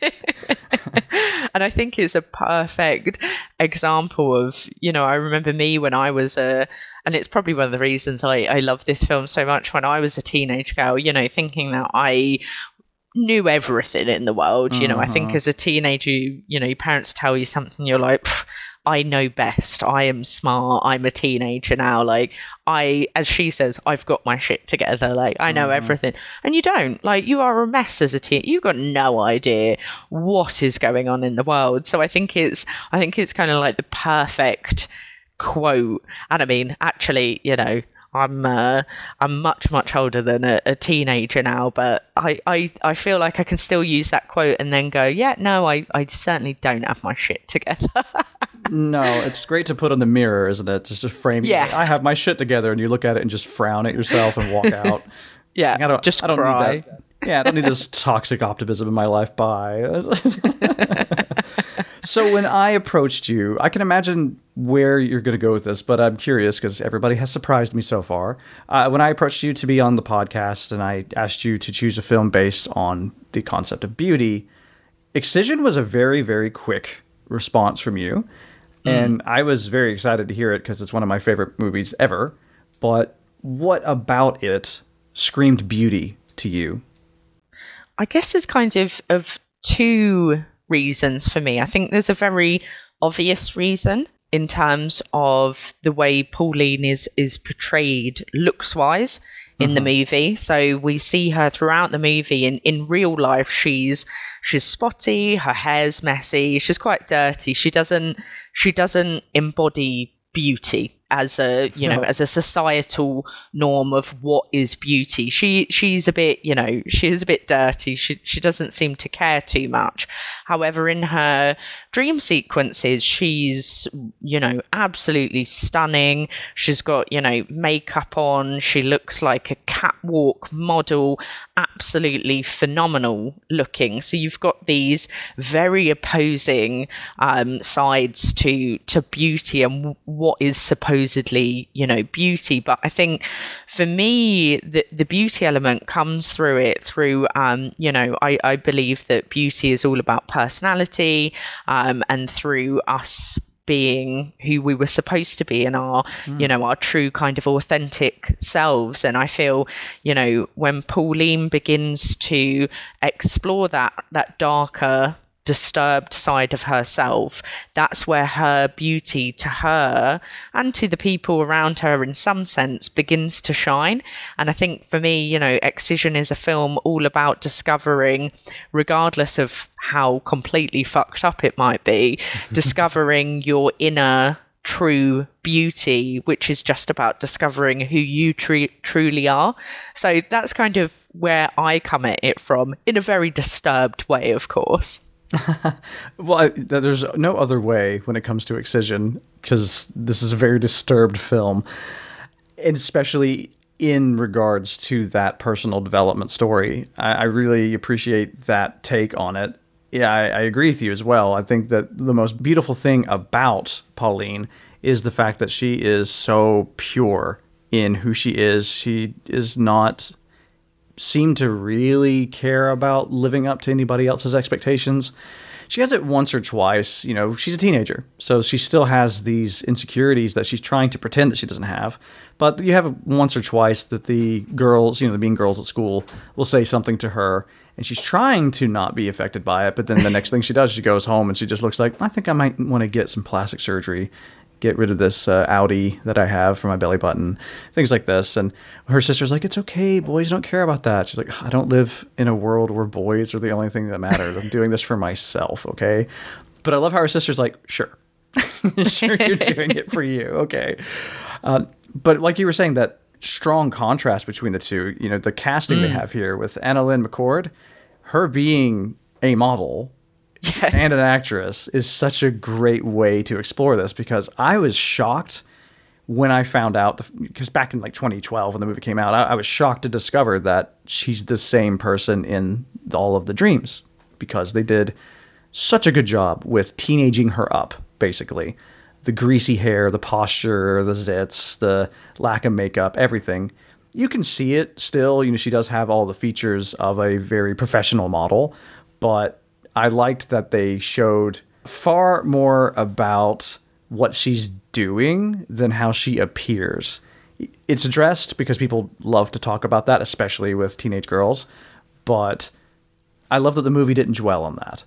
and I think it's a perfect example of, you know, I remember me when I was a, and it's probably one of the reasons I, I love this film so much when I was a teenage girl, you know, thinking that I knew everything in the world. You know, I think mm-hmm. as a teenager, you, you know, your parents tell you something, you're like, "Pff, I know best. I am smart. I'm a teenager now. Like, I, as she says, I've got my shit together. Like, I know everything. And you don't. Like, you are a mess as a teen. You've got no idea what is going on in the world. So I think it's, I think it's kind of like the perfect quote. And I mean, actually, you know, I'm uh, I'm much much older than a, a teenager now, but I, I, I feel like I can still use that quote and then go, yeah, no, I, I certainly don't have my shit together. No, it's great to put on the mirror, isn't it? Just to frame. Yeah. I have my shit together, and you look at it and just frown at yourself and walk out. yeah, I don't. just I don't cry. need that. Yeah, I don't need this toxic optimism in my life. Bye. so when I approached you, I can imagine where you're going to go with this, but I'm curious because everybody has surprised me so far. Uh, when I approached you to be on the podcast and I asked you to choose a film based on the concept of beauty, Excision was a very, very quick response from you. Mm. And I was very excited to hear it because it's one of my favorite movies ever. But what about it screamed beauty to you? I guess there's kind of of two reasons for me. I think there's a very obvious reason in terms of the way Pauline is is portrayed looks wise in the mm-hmm. movie. So we see her throughout the movie in, in real life she's she's spotty, her hair's messy, she's quite dirty. She doesn't she doesn't embody beauty as a you know No. as a societal norm of what is beauty she she's a bit you know she is a bit dirty she she doesn't seem to care too much however in her dream sequences she's you know absolutely stunning. She's got you know makeup on. She looks like a catwalk model. Absolutely phenomenal looking. So you've got these very opposing um, sides to to beauty and what is supposedly you know beauty. But i think for me the the beauty element comes through it through um you know i i believe that beauty is all about personality um and through us being who we were supposed to be in our you know our true kind of authentic selves. And i feel you know when pauline begins to explore that that darker disturbed side of herself. That's where her beauty to her and to the people around her in some sense begins to shine. And i think for me you know excision is a film all about discovering regardless of how completely fucked up it might be discovering your inner true beauty which is just about discovering who you tru- truly are. So that's kind of where i come at it from in a very disturbed way of course Well, I, there's no other way when it comes to Excision because this is a very disturbed film, and especially in regards to that personal development story. I, I really appreciate that take on it. Yeah, I, I agree with you as well. I think that the most beautiful thing about Pauline is the fact that she is so pure in who she is. She is not seem to really care about living up to anybody else's expectations. She has it once or twice. You know, she's a teenager, so she still has these insecurities that she's trying to pretend that she doesn't have. But you have it once or twice that the girls, you know, the mean girls at school, will say something to her, and she's trying to not be affected by it. But then the next thing she does, she goes home and she just looks like, I think I might want to get some plastic surgery get rid of this uh, outie that I have for my belly button, things like this. And her sister's like, it's okay, boys don't care about that. She's like, I don't live in a world where boys are the only thing that matters. I'm doing this for myself, okay? But I love how her sister's like, sure, sure, you're doing it for you, okay? Uh, but like you were saying, that strong contrast between the two, you know, the casting they have here with AnnaLynne McCord, her being a model and an actress is such a great way to explore this because I was shocked when I found out because back in like 2012 when the movie came out, I, I was shocked to discover that she's the same person in all of the dreams because they did such a good job with teenaging her up, basically. The greasy hair, the posture, the zits, the lack of makeup, everything. You can see it still. You know, she does have all the features of a very professional model, but I liked that they showed far more about what she's doing than how she appears. It's addressed because people love to talk about that, especially with teenage girls, but I love that the movie didn't dwell on that.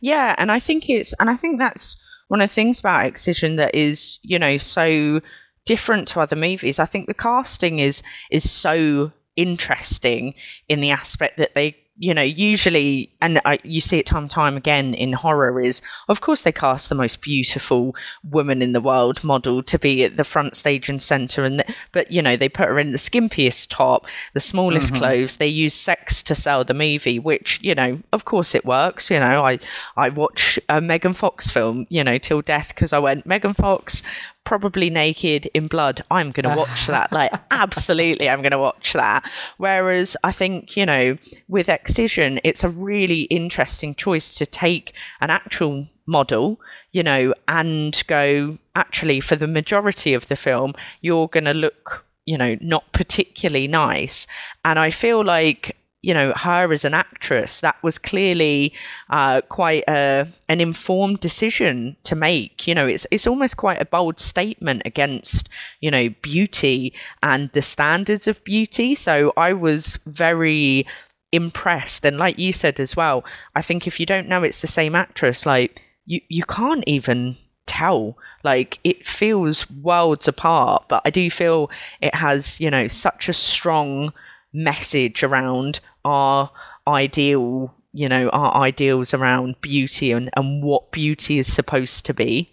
Yeah, and I think it's and I think that's one of the things about Excision that is, you know, so different to other movies. I think the casting is is so interesting in the aspect that they you know, usually, and I, you see it time and time again in horror, is of course they cast the most beautiful woman in the world model to be at the front stage and center, and the, but you know they put her in the skimpiest top, the smallest mm-hmm. clothes. They use sex to sell the movie, which you know, of course, it works. You know, I I watch a Megan Fox film, you know, till death because I went Megan Fox probably naked in blood. I'm going to watch that. Like, absolutely, I'm going to watch that. Whereas I think, you know, with Excision, it's a really interesting choice to take an actual model, you know, and go, actually, for the majority of the film, you're going to look, you know, not particularly nice. And I feel like you know her as an actress that was clearly uh, quite a, an informed decision to make. You know it's it's almost quite a bold statement against you know beauty and the standards of beauty. So i was very impressed. And like you said as well i think if you don't know it's the same actress like you you can't even tell. Like it feels worlds apart but i do feel it has you know such a strong message around our ideal, you know, our ideals around beauty and, and what beauty is supposed to be.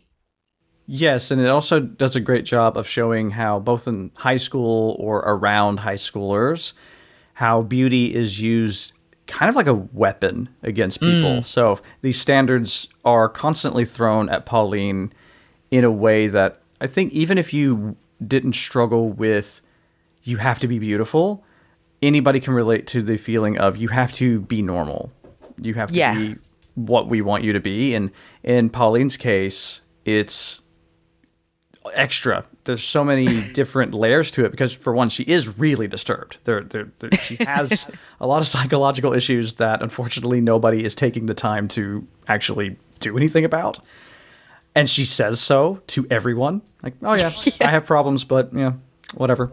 Yes, and it also does a great job of showing how both in high school or around high schoolers, how beauty is used kind of like a weapon against people. Mm. So these standards are constantly thrown at Pauline in a way that I think even if you didn't struggle with you have to be beautiful, anybody can relate to the feeling of you have to be normal. You have to yeah. be what we want you to be. And in Pauline's case, it's extra. There's so many different layers to it because, for one, she is really disturbed. There, there, there she has a lot of psychological issues that, unfortunately, nobody is taking the time to actually do anything about. And she says so to everyone, like, "Oh yeah, yeah. I have problems, but yeah, whatever."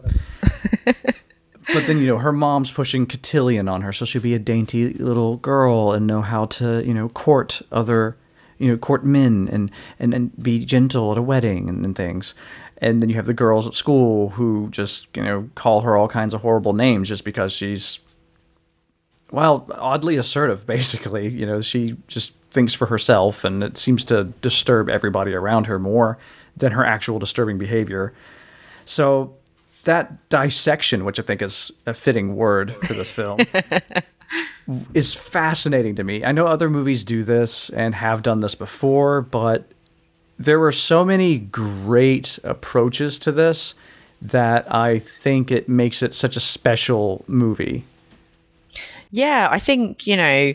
But then you know her mom's pushing cotillion on her, so she'll be a dainty little girl and know how to you know court other you know court men and and, and be gentle at a wedding and, and things. And then you have the girls at school who just you know call her all kinds of horrible names just because she's well oddly assertive. Basically, you know she just thinks for herself, and it seems to disturb everybody around her more than her actual disturbing behavior. So that dissection, which I think is a fitting word for this film, is fascinating to me. I know other movies do this and have done this before, but there were so many great approaches to this that I think it makes it such a special movie. Yeah, I think, you know,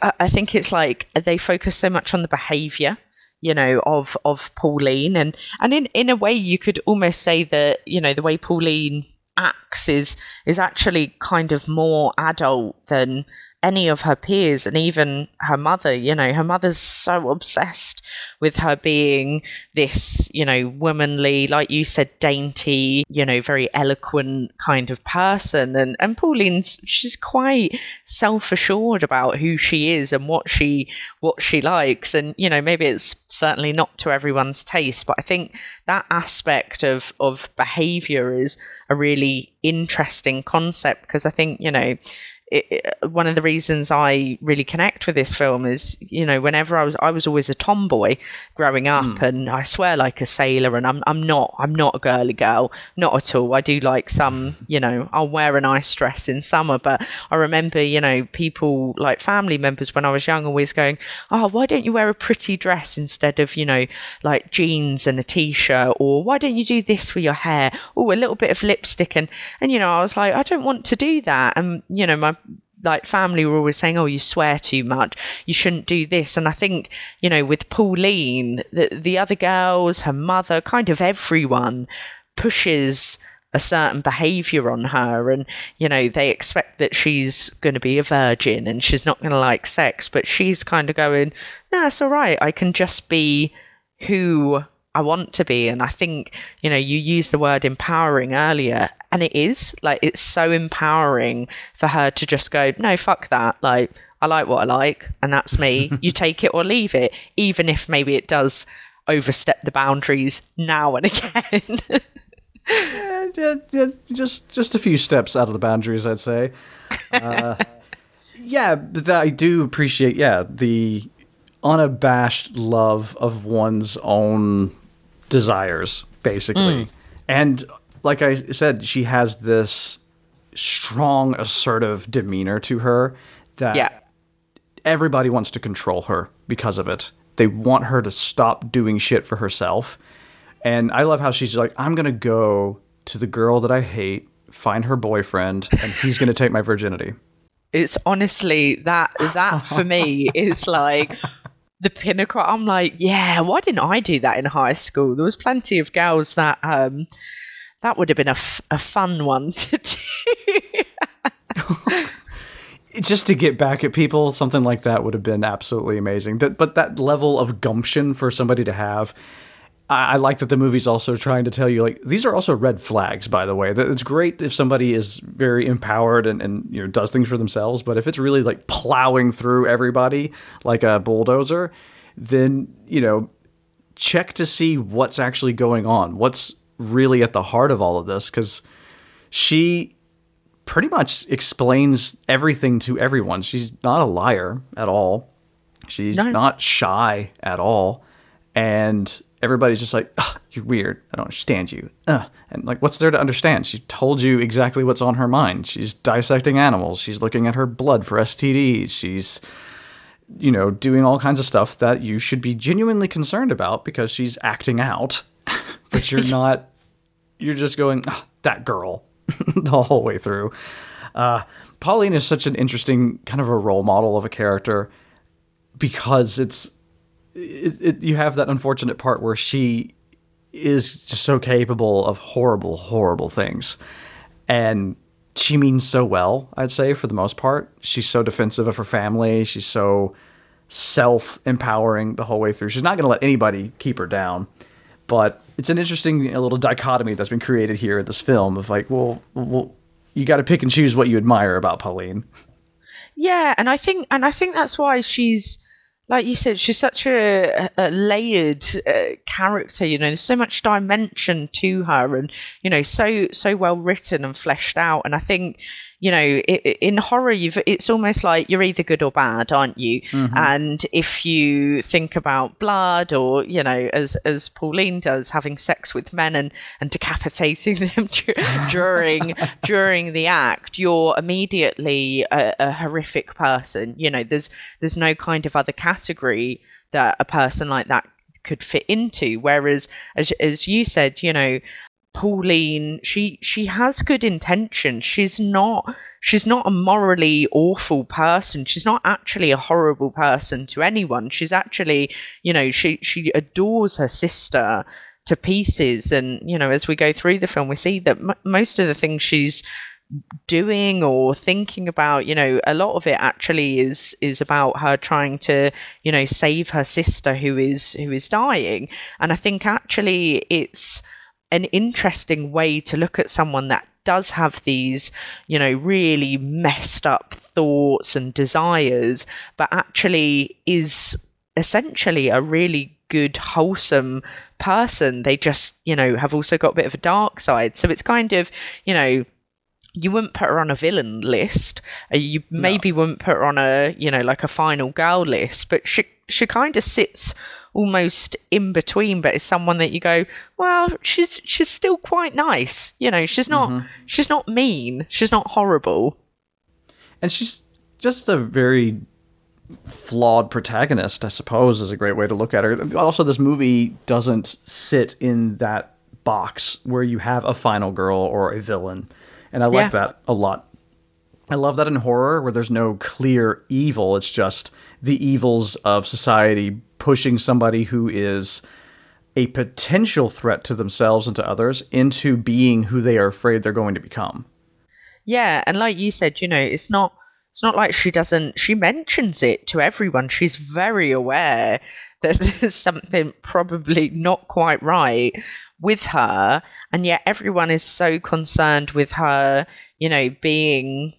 I think it's like they focus so much on the behavior you know of of Pauline. And and in in a way you could almost say that you know the way Pauline acts is is actually kind of more adult than any of her peers and even her mother. You know, her mother's so obsessed with her being this, you know, womanly, like you said, dainty, you know, very eloquent kind of person. And, and Pauline's, she's quite self assured about who she is and what she, what she likes. And, you know, maybe it's certainly not to everyone's taste, but I think that aspect of, of behavior is a really interesting concept because I think, you know, it, it, one of the reasons I really connect with this film is, you know, whenever I was, I was always a tomboy growing up, mm. and I swear like a sailor, and I'm, I'm not, I'm not a girly girl, not at all. I do like some, you know, I'll wear a nice dress in summer, but I remember, you know, people like family members when I was young always going, oh, why don't you wear a pretty dress instead of, you know, like jeans and a t-shirt, or why don't you do this with your hair, or a little bit of lipstick, and and you know, I was like, I don't want to do that, and you know, my like family were always saying, "Oh, you swear too much. You shouldn't do this." And I think you know, with Pauline, the the other girls, her mother, kind of everyone pushes a certain behavior on her and you know they expect that she's going to be a virgin and she's not going to like sex but she's kind of going no it's all right i can just be who I want to be. And I think, you know, you used the word empowering earlier, and it is like it's so empowering for her to just go, no, fuck that. Like, I like what I like, and that's me. you take it or leave it, even if maybe it does overstep the boundaries now and again. yeah, yeah, yeah, just just a few steps out of the boundaries, I'd say. Uh, yeah, but that I do appreciate. Yeah, the unabashed love of one's own desires, basically. Mm. And like I said, she has this strong, assertive demeanor to her that yeah. everybody wants to control her because of it. They want her to stop doing shit for herself. And I love how she's like, I'm going to go to the girl that I hate, find her boyfriend, and he's going to take my virginity. It's honestly that that for me is like the pinnacle. I'm like, yeah, why didn't I do that in high school? There was plenty of girls that um that would have been a, f- a fun one to do. Just to get back at people, something like that would have been absolutely amazing. But that level of gumption for somebody to have I, like that the movie's also trying to tell you like these are also red flags. By the way, it's great if somebody is very empowered and, and you know does things for themselves, but if it's really like plowing through everybody like a bulldozer, then you know check to see what's actually going on, what's really at the heart of all of this, because she pretty much explains everything to everyone. She's not a liar at all. She's no. not shy at all. And everybody's just like, "You're weird. I don't understand you." Uh. And like, what's there to understand? She told you exactly what's on her mind. She's dissecting animals. She's looking at her blood for STDs. She's, you know, doing all kinds of stuff that you should be genuinely concerned about because she's acting out. but you're not. You're just going, "That girl," the whole way through. Uh, Pauline is such an interesting kind of a role model of a character because it's it, it, you have that unfortunate part where she is just so capable of horrible, horrible things. And she means so well, I'd say, for the most part. She's so defensive of her family. She's so self empowering the whole way through. She's not going to let anybody keep her down. But it's an interesting little dichotomy that's been created here in this film of like, well, well you got to pick and choose what you admire about Pauline. Yeah, and I think, and I think that's why she's like you said, she's such a, a layered uh, character. You know, there's so much dimension to her, and you know, so so well written and fleshed out. And I think you know, it, in horror, you've it's almost like you're either good or bad, aren't you? Mm-hmm. And if you think about blood, or you know, as as Pauline does, having sex with men and and decapitating them during during the act, you're immediately a, a horrific person. You know, there's there's no kind of other category that a person like that could fit into. Whereas, as as you said, you know, Pauline, she she has good intentions. She's not she's not a morally awful person. She's not actually a horrible person to anyone. She's actually, you know, she she adores her sister to pieces. And you know, as we go through the film, we see that m- most of the things she's doing or thinking about you know a lot of it actually is is about her trying to you know save her sister who is who is dying and i think actually it's an interesting way to look at someone that does have these, you know, really messed up thoughts and desires, but actually is essentially a really good, wholesome person. They just, you know, have also got a bit of a dark side. So it's kind of, you know, you wouldn't put her on a villain list. Uh, you maybe no. wouldn't put her on a, you know, like a final girl list, but she she kind of sits almost in between, but is someone that you go, well, she's she's still quite nice. You know, she's not mm-hmm. she's not mean. She's not horrible. And she's just a very flawed protagonist, I suppose, is a great way to look at her. Also, this movie doesn't sit in that box where you have a final girl or a villain. And I like yeah. that a lot. I love that in horror where there's no clear evil. It's just the evils of society pushing somebody who is a potential threat to themselves and to others into being who they are afraid they're going to become. Yeah, and like you said, you know, it's not it's not like she doesn't she mentions it to everyone she's very aware that there's something probably not quite right with her and yet everyone is so concerned with her you know being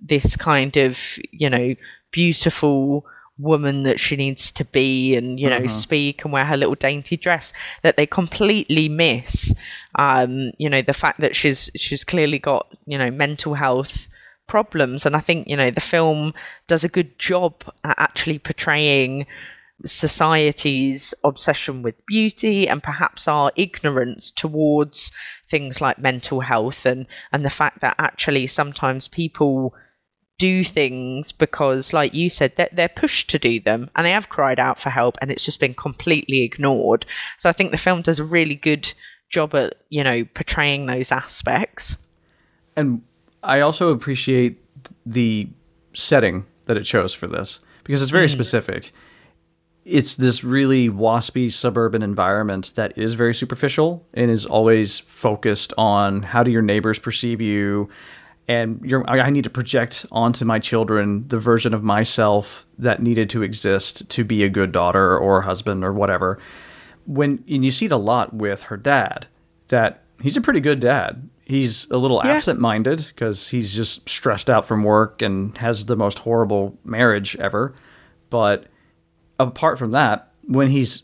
this kind of you know beautiful woman that she needs to be and you know speak and wear her little dainty dress that they completely miss. Um you know the fact that she's she's clearly got you know mental health problems. And i think you know the film does a good job at actually portraying society's obsession with beauty and perhaps our ignorance towards things like mental health and and the fact that actually sometimes people do things because like you said they're, they're pushed to do them and they have cried out for help and it's just been completely ignored. So i think the film does a really good job at you know portraying those aspects. And I also appreciate the setting that it chose for this because it's very mm. specific. It's this really waspy suburban environment that is very superficial and is always focused on how do your neighbors perceive you and you're, I need to project onto my children the version of myself that needed to exist to be a good daughter or husband or whatever. When and you see it a lot with her dad that he's a pretty good dad. He's a little Yeah. absent-minded because he's just stressed out from work and has the most horrible marriage ever. But apart from that, when he's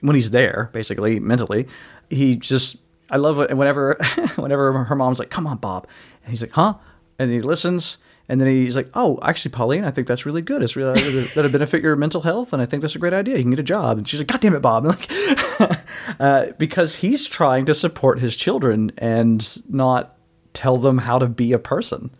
when he's there, basically mentally, he just I love it. Whenever whenever her mom's like, "Come on, Bob," and he's like, "Huh," and he listens. And then he's like, "Oh, actually, Pauline, I think that's really good. It's really that'll benefit your mental health, and I think that's a great idea. You can get a job." And she's like, "God damn it, Bob!" like, uh, because he's trying to support his children and not tell them how to be a person.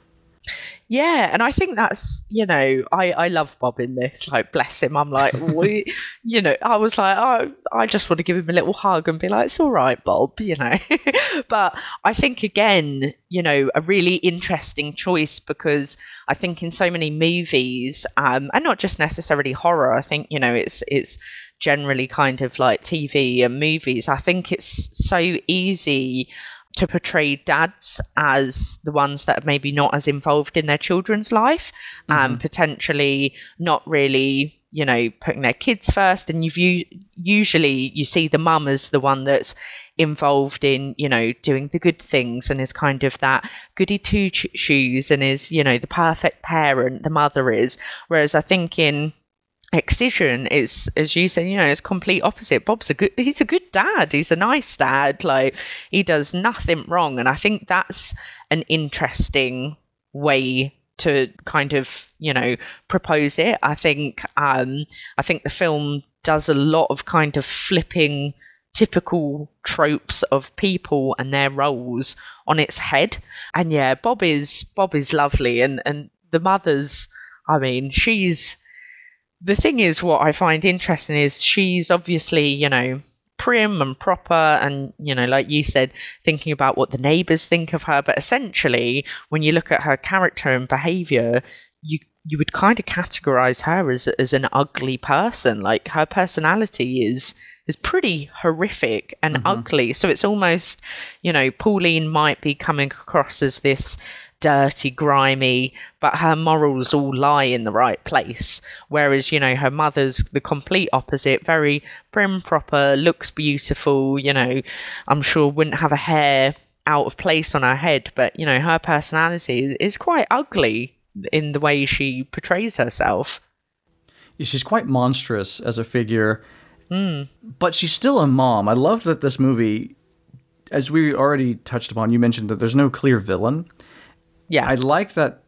Yeah, and I think that's you know I I love Bob in this. Like bless him. I'm like we, you know I was like oh I just want to give him a little hug and be like it's all right Bob you know. but I think again you know a really interesting choice because I think in so many movies um and not just necessarily horror. I think you know it's it's generally kind of like TV and movies. I think it's so easy to portray dads as the ones that are maybe not as involved in their children's life and potentially not really you know putting their kids first. And you've u- usually you see the mum as the one that's involved in you know doing the good things and is kind of that goody two shoes and is you know the perfect parent the mother is. Whereas i think in excision is as you said you know it's complete opposite. Bob's a good he's a good dad. He's a nice dad. Like he does nothing wrong. And i think that's an interesting way to kind of you know propose it. I think um i think the film does a lot of kind of flipping typical tropes of people and their roles on its head. And yeah bob is bob is lovely. And and the mother's i mean she's the thing is, what I find interesting is she's obviously, you know, prim and proper, and, you know, like you said, thinking about what the neighbors think of her. But essentially, when you look at her character and behavior, you you would kind of categorize her as as an ugly person. Like her personality is is pretty horrific and mm-hmm. ugly. So it's almost, you know, Pauline might be coming across as this dirty, grimy, but her morals all lie in the right place. Whereas, you know, her mother's the complete opposite, very prim, proper, looks beautiful, you know, I'm sure wouldn't have a hair out of place on her head, but, you know, her personality is quite ugly in the way she portrays herself. she's quite monstrous as a figure, hmm. but she's still a mom. I love that this movie, as we already touched upon, you mentioned that there's no clear villain. Yeah. I like that.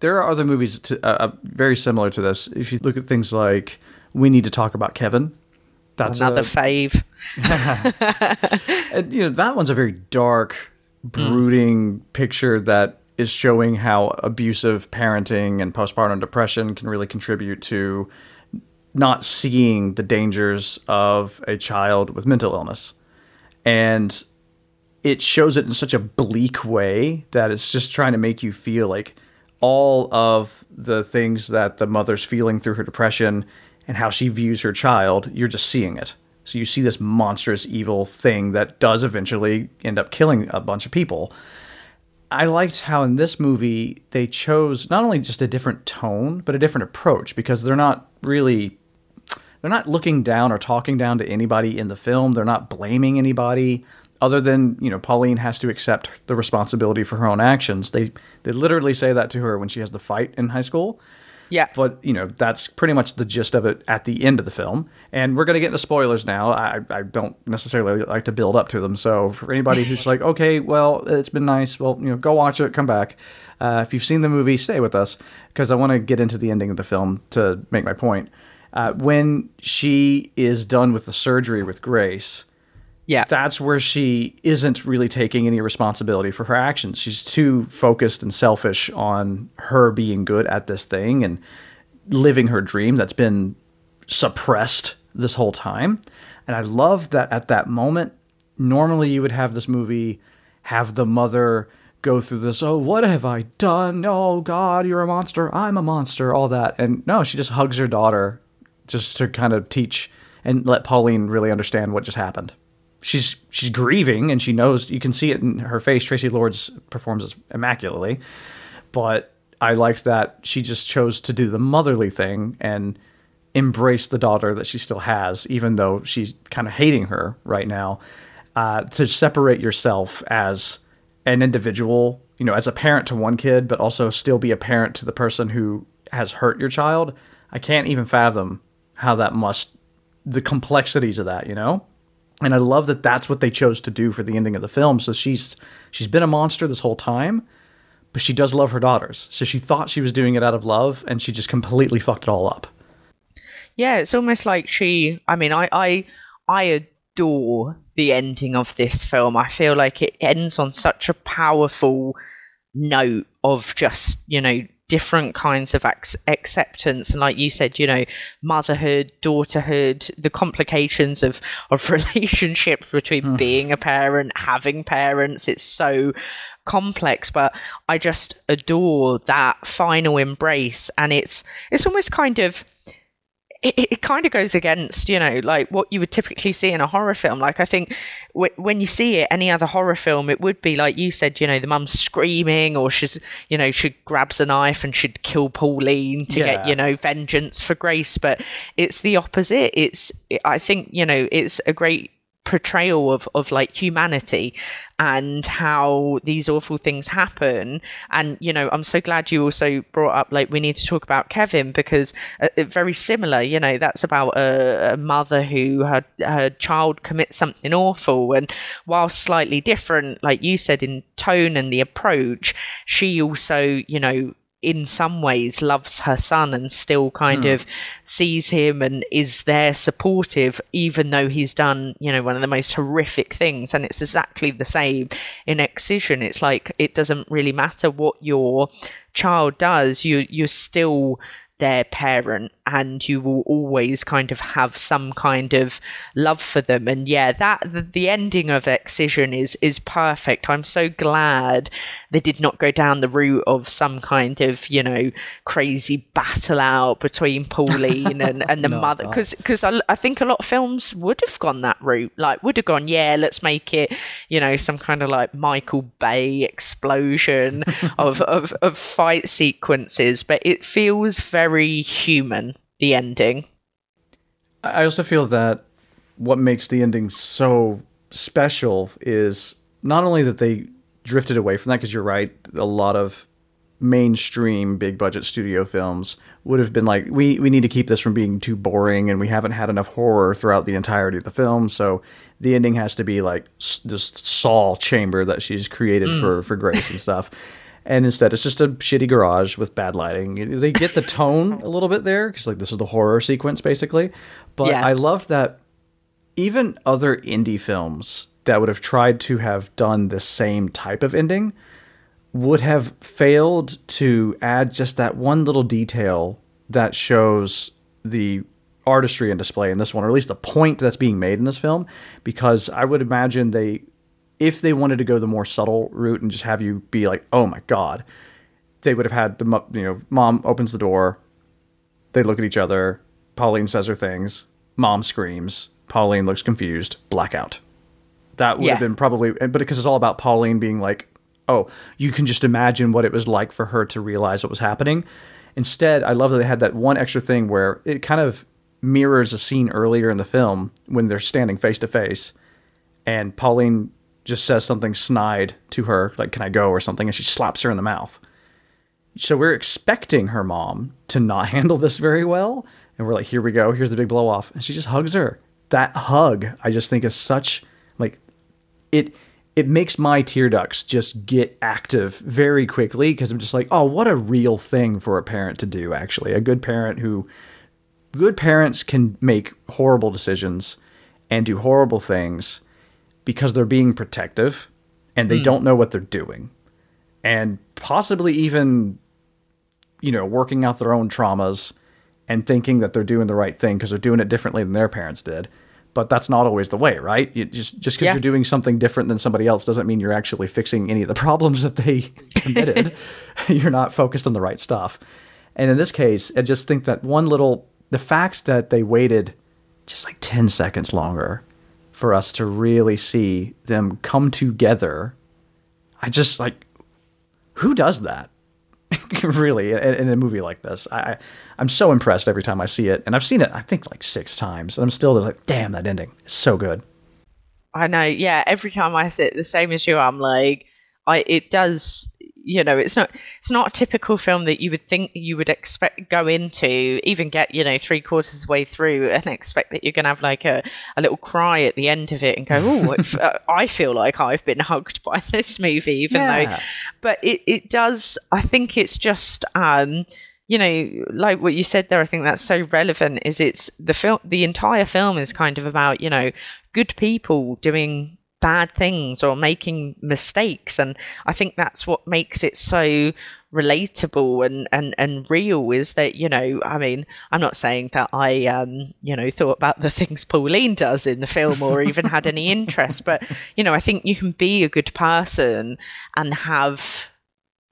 There are other movies to, uh, uh, very similar to this. If you look at things like We Need to Talk About Kevin, that's Another a, fave. and, you know that one's a very dark, brooding picture that is showing how abusive parenting and postpartum depression can really contribute to not seeing the dangers of a child with mental illness. And it shows it in such a bleak way that it's just trying to make you feel like all of the things that the mother's feeling through her depression and how she views her child, you're just seeing it. So you see this monstrous evil thing that does eventually end up killing a bunch of people. I liked how in this movie they chose not only just a different tone, but a different approach because they're not really they're not looking down or talking down to anybody in the film. They're not blaming anybody other than, you know, Pauline has to accept the responsibility for her own actions. They they literally say that to her when she has the fight in high school. Yeah. But, you know, that's pretty much the gist of it at the end of the film. And we're going to get into spoilers now. I, I don't necessarily like to build up to them. So for anybody who's like, okay, well, it's been nice, well, you know, go watch it, come back. Uh, if you've seen the movie, stay with us because I want to get into the ending of the film to make my point. Uh, when she is done with the surgery with Grace, yeah. that's where she isn't really taking any responsibility for her actions. She's too focused and selfish on her being good at this thing and living her dream that's been suppressed this whole time. And I love that at that moment, normally you would have this movie have the mother go through this, oh, what have I done? Oh, God, you're a monster. I'm a monster, all that. And no, she just hugs her daughter just to kind of teach and let Pauline really understand what just happened she's she's grieving and she knows you can see it in her face. Traci Lords performs immaculately, but I liked that she just chose to do the motherly thing and embrace the daughter that she still has, even though she's kind of hating her right now. Uh, to separate yourself as an individual, you know, as a parent to one kid, but also still be a parent to the person who has hurt your child. I can't even fathom how that must the complexities of that, you know? And I love that that's what they chose to do for the ending of the film. So she's she's been a monster this whole time, but she does love her daughters. So she thought she was doing it out of love, and she just completely fucked it all up. Yeah, it's almost like she. I mean, I I I adore the ending of this film. I feel like it ends on such a powerful note of just you know different kinds of ac- acceptance. And like you said you know motherhood daughterhood the complications of of relationships between mm. being a parent having parents. It's so complex but i just adore that final embrace. And it's it's almost kind of it, it kind of goes against, you know, like what you would typically see in a horror film. Like, I think w- when you see it, any other horror film, it would be like you said, you know, the mum's screaming or she's, you know, she grabs a knife and she'd kill Pauline to yeah. get, you know, vengeance for Grace. But it's the opposite. It's, I think, you know, it's a great portrayal of, of like humanity and how these awful things happen. And, you know, I'm so glad you also brought up like we need to talk about Kevin because uh, very similar, you know, that's about a, a mother who had her child commit something awful. And while slightly different, like you said, in tone and the approach, she also, you know, in some ways loves her son and still kind hmm. of sees him and is there supportive even though he's done you know one of the most horrific things and it's exactly the same in excision it's like it doesn't really matter what your child does you you're still their parent and you will always kind of have some kind of love for them. And yeah that the, ending of excision is is perfect. I'm so glad they did not go down the route of some kind of you know crazy battle out between pauline and, and the no, mother. because because I, I think a lot of films would have gone that route. Like would have gone yeah let's make it you know some kind of like michael bay explosion of, of of fight sequences. But it feels very human the ending. I also feel that what makes the ending so special is not only that they drifted away from that, because you're right, a lot of mainstream big budget studio films would have been like we we need to keep this from being too boring and we haven't had enough horror throughout the entirety of the film so the ending has to be like this saw chamber that she's created mm. for for grace and stuff and instead it's just a shitty garage with bad lighting. They get the tone a little bit there because like this is the horror sequence basically, but yeah. I love that even other indie films that would have tried to have done the same type of ending would have failed to add just that one little detail that shows the artistry and display in this one, or at least the point that's being made in this film, because I would imagine they if they wanted to go the more subtle route and just have you be like, oh my god, they would have had the you know mom opens the door, they look at each other, Pauline says her things, mom screams, Pauline looks confused, blackout. That would yeah. have been probably, but because it's all about Pauline being like oh, you can just imagine what it was like for her to realize what was happening. Instead, I love that they had that one extra thing where it kind of mirrors a scene earlier in the film when they're standing face to face and Pauline just says something snide to her, like, can I go or something, and she slaps her in the mouth. So we're expecting her mom to not handle this very well. And we're like, here we go, here's the big blow off. And she just hugs her. That hug, I just think is such like it it makes my tear ducts just get active very quickly because I'm just like, oh, what a real thing for a parent to do, actually. A good parent who good parents can make horrible decisions and do horrible things because they're being protective and they don't hmm. know what they're doing. And possibly even, you know, working out their own traumas and thinking that they're doing the right thing because they're doing it differently than their parents did. But that's not always the way, right? You just just because Yeah. you're doing something different than somebody else doesn't mean you're actually fixing any of the problems that they committed. you're not focused on the right stuff. And in this case, I just think that one little the fact that they waited just like 10 seconds longer for us to really see them come together. I just like who does that? really, in, in a movie like this, I, I'm so impressed every time I see it, and I've seen it I think like six times, and I'm still just like, damn, that ending is so good. I know. Yeah. Every time I sit the same as you, I'm like, I it does. You know, it's not it's not a typical film that you would think you would expect go into, even get you know three quarters way through, and expect that you're going to have like a, a little cry at the end of it and go, oh, uh, I feel like I've been hugged by this movie, even though, but it it does. I think it's just. um you know, like what you said there, I think that's so relevant. Is it's the film, the entire film is kind of about you know good people doing bad things or making mistakes, and I think that's what makes it so relatable and and and real. Is that you know, I mean, I'm not saying that I um you know thought about the things Pauline does in the film or even had any interest, but you know, I think you can be a good person and have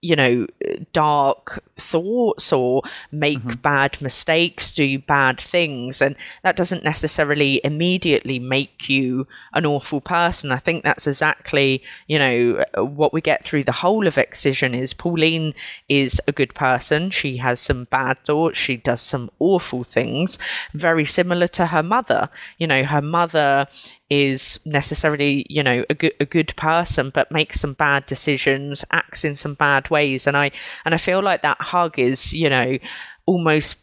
you know, dark thoughts or make mm-hmm. bad mistakes, do bad things. And that doesn't necessarily immediately make you an awful person. I think that's exactly, you know, what we get through the whole of Excision is Pauline is a good person. She has some bad thoughts. She does some awful things, very similar to her mother. You know, her mother is necessarily, you know, a good a good person, but makes some bad decisions, acts in some bad ways, and I and I feel like that hug is, you know, almost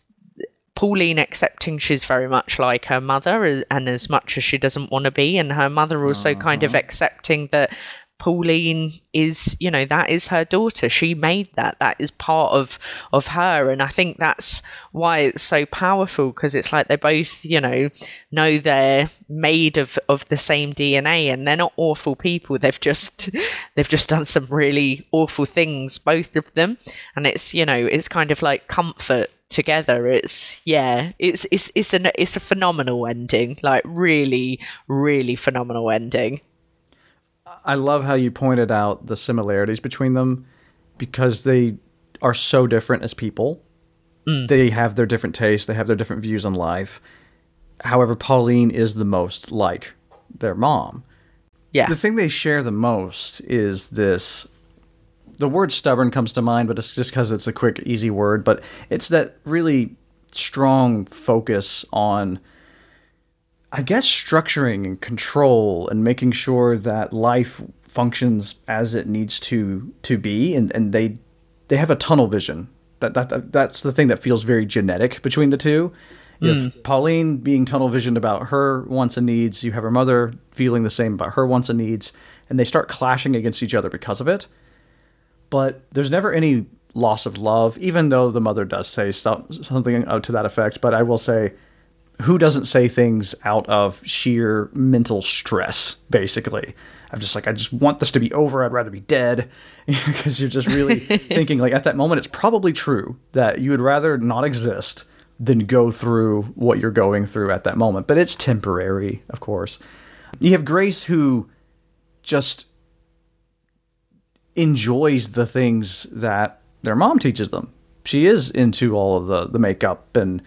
Pauline accepting she's very much like her mother, and as much as she doesn't want to be, and her mother also kind of uh-huh. accepting that Pauline is, you know, that is her daughter. She made that. That is part of of her, and I think that's why it's so powerful because it's like they both, you know, know they're made of of the same DNA, and they're not awful people. They've just they've just done some really awful things, both of them, and it's you know, it's kind of like comfort together it's yeah it's it's it's an it's a phenomenal ending like really really phenomenal ending I love how you pointed out the similarities between them because they are so different as people. Mm. They have their different tastes, they have their different views on life. However, Pauline is the most like their mom. yeah The thing they share the most is this. The word stubborn comes to mind, but it's just because it's a quick, easy word. But it's that really strong focus on, I guess, structuring and control and making sure that life functions as it needs to to be. And, and they they have a tunnel vision. That, that, that that's the thing that feels very genetic between the two. If Pauline being tunnel visioned about her wants and needs, you have her mother feeling the same about her wants and needs, and they start clashing against each other because of it. But there's never any loss of love, even though the mother does say stuff, something uh, to that effect. But I will say, who doesn't say things out of sheer mental stress, basically? I'm just like, I just want this to be over. I'd rather be dead. Because you're just really thinking, like, at that moment, it's probably true that you would rather not exist than go through what you're going through at that moment. But it's temporary, of course. You have Grace who just enjoys the things that their mom teaches them. She is into all of the, the makeup and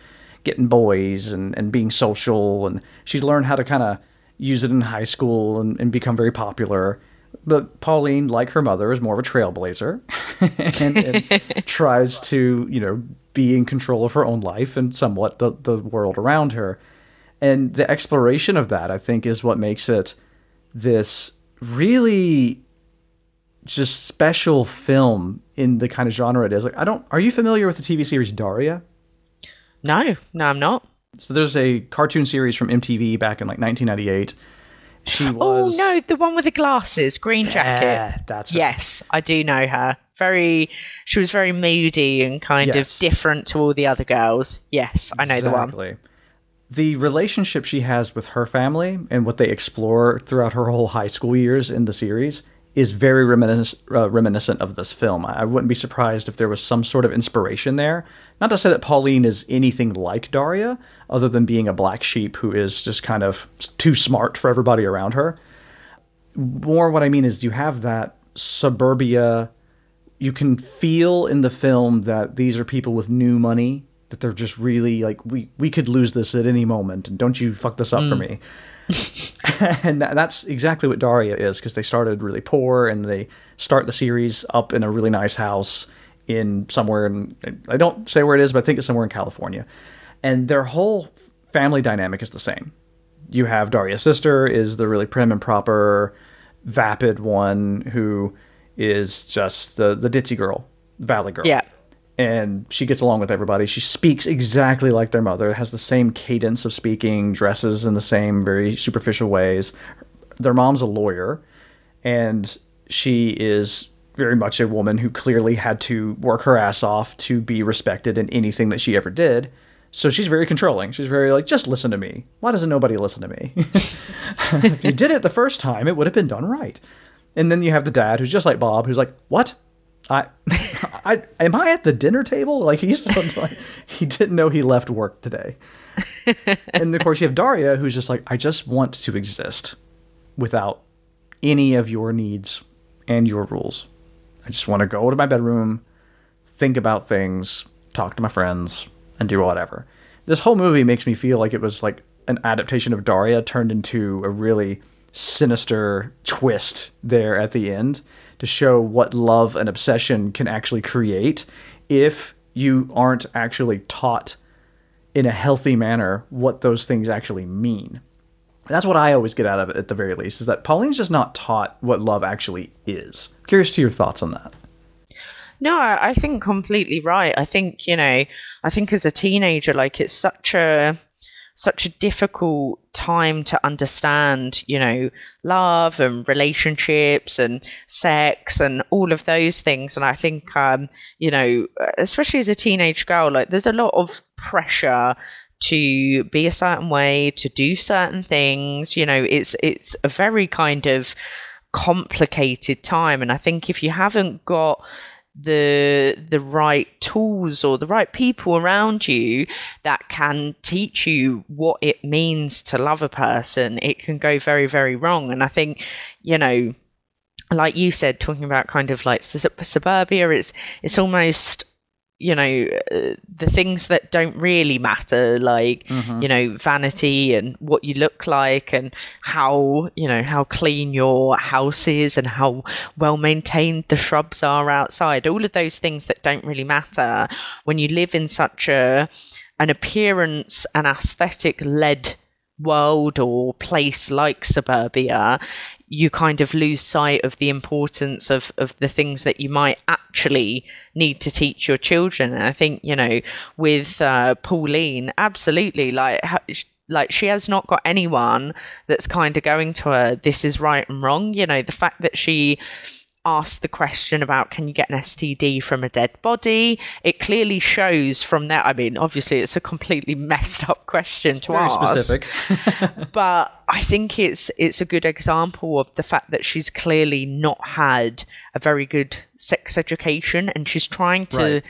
getting boys and, and being social and she's learned how to kind of use it in high school and, and become very popular. But Pauline, like her mother, is more of a trailblazer and, and tries to, you know, be in control of her own life and somewhat the, the world around her. And the exploration of that, I think, is what makes it this really just special film in the kind of genre it is. Like, I don't. Are you familiar with the TV series Daria? No, no, I'm not. So there's a cartoon series from MTV back in like 1998. She was. Oh no, the one with the glasses, green jacket. Yeah, that's her. Yes, I do know her. Very, she was very moody and kind Yes. of different to all the other girls. Yes, I know the one. Exactly. The relationship she has with her family and what they explore throughout her whole high school years in the series is very reminis- uh, reminiscent of this film. I I wouldn't be surprised if there was some sort of inspiration there. Not to say that Pauline is anything like Daria, other than being a black sheep who is just kind of too smart for everybody around her. More what I mean is you have that suburbia you can feel in the film that these are people with new money that they're just really like we we could lose this at any moment and don't you fuck this up for me and that, that's exactly what daria is because they started really poor and they start the series up in a really nice house in somewhere in i don't say where it is but i think it's somewhere in california and their whole family dynamic is the same you have Daria's sister is the really prim and proper, vapid one who is just the the ditzy girl, valley girl. Yeah. And she gets along with everybody. She speaks exactly like their mother, has the same cadence of speaking, dresses in the same very superficial ways. Their mom's a lawyer, and she is very much a woman who clearly had to work her ass off to be respected in anything that she ever did. So she's very controlling. She's very like, just listen to me. Why doesn't nobody listen to me? if you did it the first time, it would have been done right. And then you have the dad who's just like Bob, who's like, what? I, I am I at the dinner table? Like he's like, he didn't know he left work today. and of course you have Daria, who's just like, I just want to exist without any of your needs and your rules. I just want to go to my bedroom, think about things, talk to my friends, and do whatever. This whole movie makes me feel like it was like an adaptation of Daria turned into a really sinister twist there at the end to show what love and obsession can actually create if you aren't actually taught in a healthy manner what those things actually mean. That's what I always get out of it at the very least, is that Pauline's just not taught what love actually is. Curious to your thoughts on that. No, I think completely right. I think, you know, I think as a teenager, like it's such a such a difficult time to understand, you know, love and relationships and sex and all of those things. And I think, um, you know, especially as a teenage girl, like there's a lot of pressure to be a certain way, to do certain things. You know, it's it's a very kind of complicated time. And I think if you haven't got the the right tools or the right people around you that can teach you what it means to love a person it can go very very wrong. And i think you know like you said talking about kind of like suburbia it's it's almost you know uh, the things that don't really matter like you know vanity and what you look like and how you know how clean your house is and how well maintained the shrubs are outside. All of those things that don't really matter. When you live in such a an appearance and aesthetic led world or place like suburbia, you kind of lose sight of the importance of, of the things that you might actually need to teach your children. And I think, you know, with uh, Pauline, absolutely, like, ha- like she has not got anyone that's kind of going to her, this is right and wrong. You know, the fact that she asked the question about can you get an STD from a dead body? It clearly shows from that. I mean, obviously, it's a completely messed up question to Very ask, specific. but I think it's it's a good example of the fact that she's clearly not had a very good sex education, and she's trying to. Right.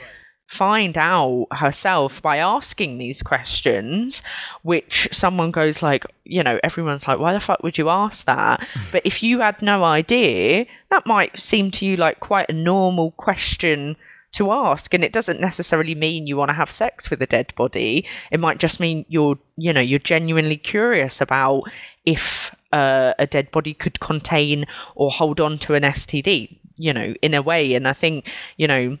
Find out herself by asking these questions, which someone goes like, you know, everyone's like, why the fuck would you ask that? but if you had no idea, that might seem to you like quite a normal question to ask and it doesn't necessarily mean you want to have sex with a dead body it might just mean you're you know you're genuinely curious about if uh, a dead body could contain or hold on to an STD, you know, in a way. And I think, you know,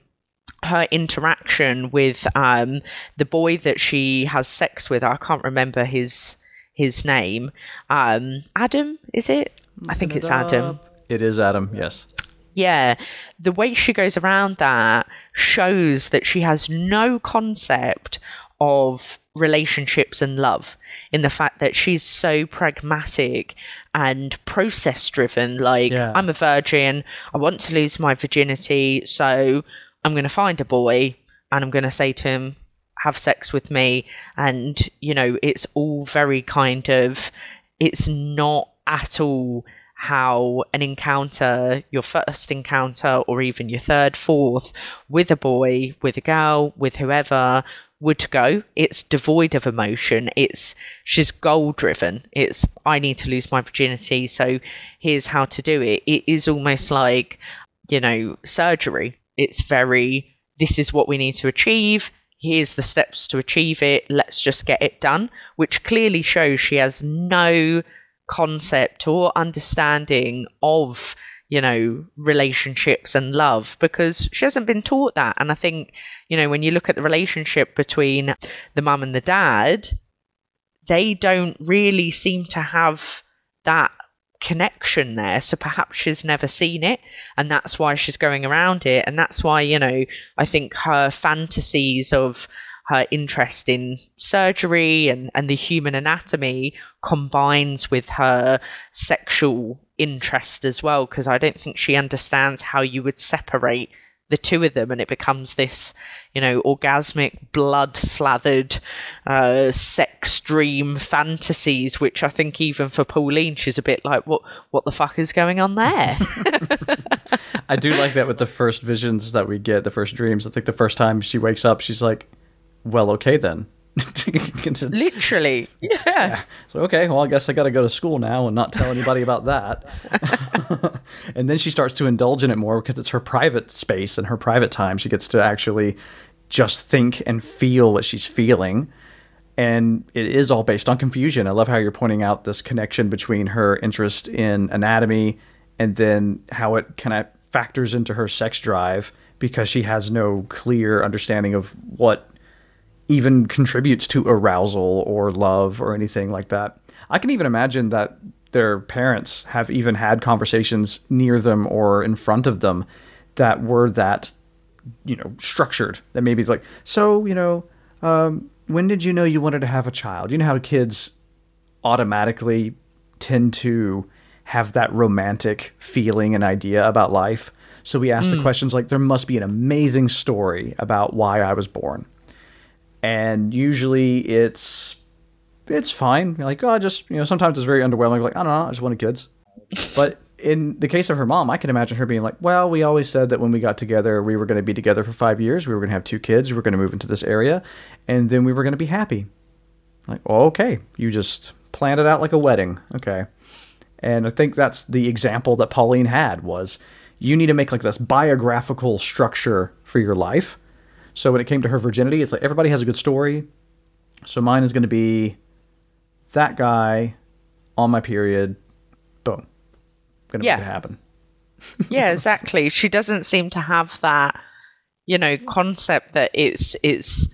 her interaction with um, the boy that she has sex with, I can't remember his his name. Um, Adam, is it? I think it's Adam. It is Adam, yes. Yeah, the way she goes around that shows that she has no concept of relationships and love in the fact that she's so pragmatic and process driven like Yeah. i'm a virgin i want to lose my virginity so i'm going to find a boy and i'm going to say to him have sex with me and you know it's all very kind of it's not at all how an encounter, your first encounter, or even your third, fourth, with a boy, with a girl, with whoever would go. It's devoid of emotion. It's she's goal driven. It's I need to lose my virginity, so here's how to do it. It is almost like, you know, surgery. It's very this is what we need to achieve. Here's the steps to achieve it. Let's just get it done, which clearly shows she has no concept or understanding of you know relationships and love because she hasn't been taught that and i think you know when you look at the relationship between the mum and the dad they don't really seem to have that connection there so perhaps she's never seen it and that's why she's going around it and that's why you know i think her fantasies of her interest in surgery and, and the human anatomy combines with her sexual interest as well because i don't think she understands how you would separate the two of them and it becomes this you know orgasmic blood slathered uh, sex dream fantasies which i think even for pauline she's a bit like what what the fuck is going on there I do like that with the first visions that we get, the first dreams. I think the first time she wakes up, she's like, well, okay then. literally yeah So okay, well I guess I got to go to school now and not tell anybody about that. and then she starts to indulge in it more because it's her private space and her private time. She gets to actually just think and feel what she's feeling. And it is all based on confusion. I love how you're pointing out this connection between her interest in anatomy and then how it kind of factors into her sex drive because she has no clear understanding of what even contributes to arousal or love or anything like that. I can even imagine that their parents have even had conversations near them or in front of them that were that, you know, structured. That maybe it's like, so, you know, um, when did you know you wanted to have a child? You know how kids automatically tend to have that romantic feeling and idea about life. So we ask the questions like, there must be an amazing story about why I was born and usually it's it's fine. You're like, oh, just you know, sometimes it's very underwhelming. Like, I don't know, I just wanted kids. but in the case of her mom, I can imagine her being like, well, we always said that when we got together, we were going to be together for five years. We were going to have two kids. We were going to move into this area, and then we were going to be happy. Like, okay, you just planned it out like a wedding. Okay. And I think that's the example that Pauline had was you need to make like this biographical structure for your life. So when it came to her virginity, it's like everybody has a good story. So mine is going to be that guy on my period. Boom. Going to Yeah. make it happen. yeah, exactly. She doesn't seem to have that, you know, concept that it's it's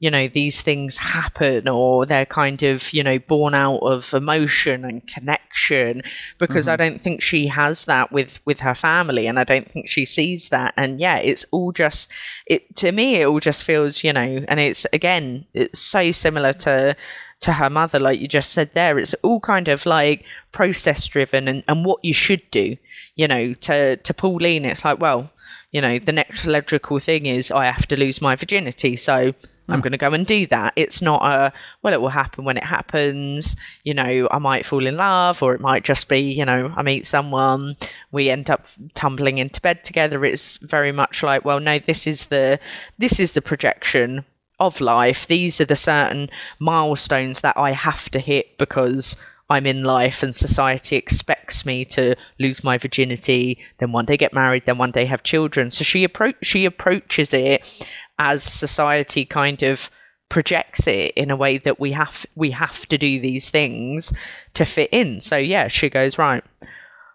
you know these things happen or they're kind of you know born out of emotion and connection because I mm-hmm. don't think she has that with with her family and I don't think she sees that and yeah it's all just it to me it all just feels you know and it's again it's so similar to to her mother, like you just said there. It's all kind of like process driven and, and what you should do. You know, to to Pauline, it's like, well, you know, the next logical thing is I have to lose my virginity, so I'm hmm. going to go and do that. It's not a well, it will happen when it happens. You know, I might fall in love, or it might just be, you know, I meet someone, we end up tumbling into bed together. It's very much like, well, no, this is the this is the projection of life. These are the certain milestones that I have to hit because I'm in life and society expects me to lose my virginity, then one day get married, then one day have children. So she approach she approaches it as society kind of projects it in a way that we have we have to do these things to fit in. So yeah, she goes right.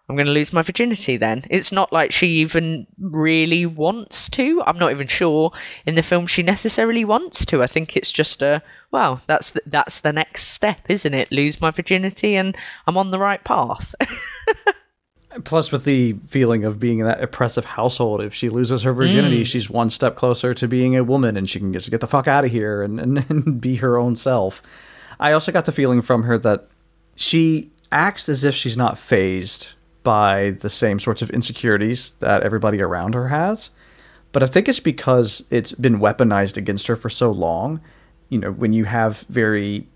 I'm going to lose my virginity then. It's not like she even really wants to. I'm not even sure in the film she necessarily wants to. I think it's just a well, that's the, that's the next step, isn't it? Lose my virginity and I'm on the right path. Plus, with the feeling of being in that oppressive household, if she loses her virginity, mm. she's one step closer to being a woman and she can just get the fuck out of here and, and, and be her own self. I also got the feeling from her that she acts as if she's not fazed by the same sorts of insecurities that everybody around her has. But I think it's because it's been weaponized against her for so long. You know, when you have very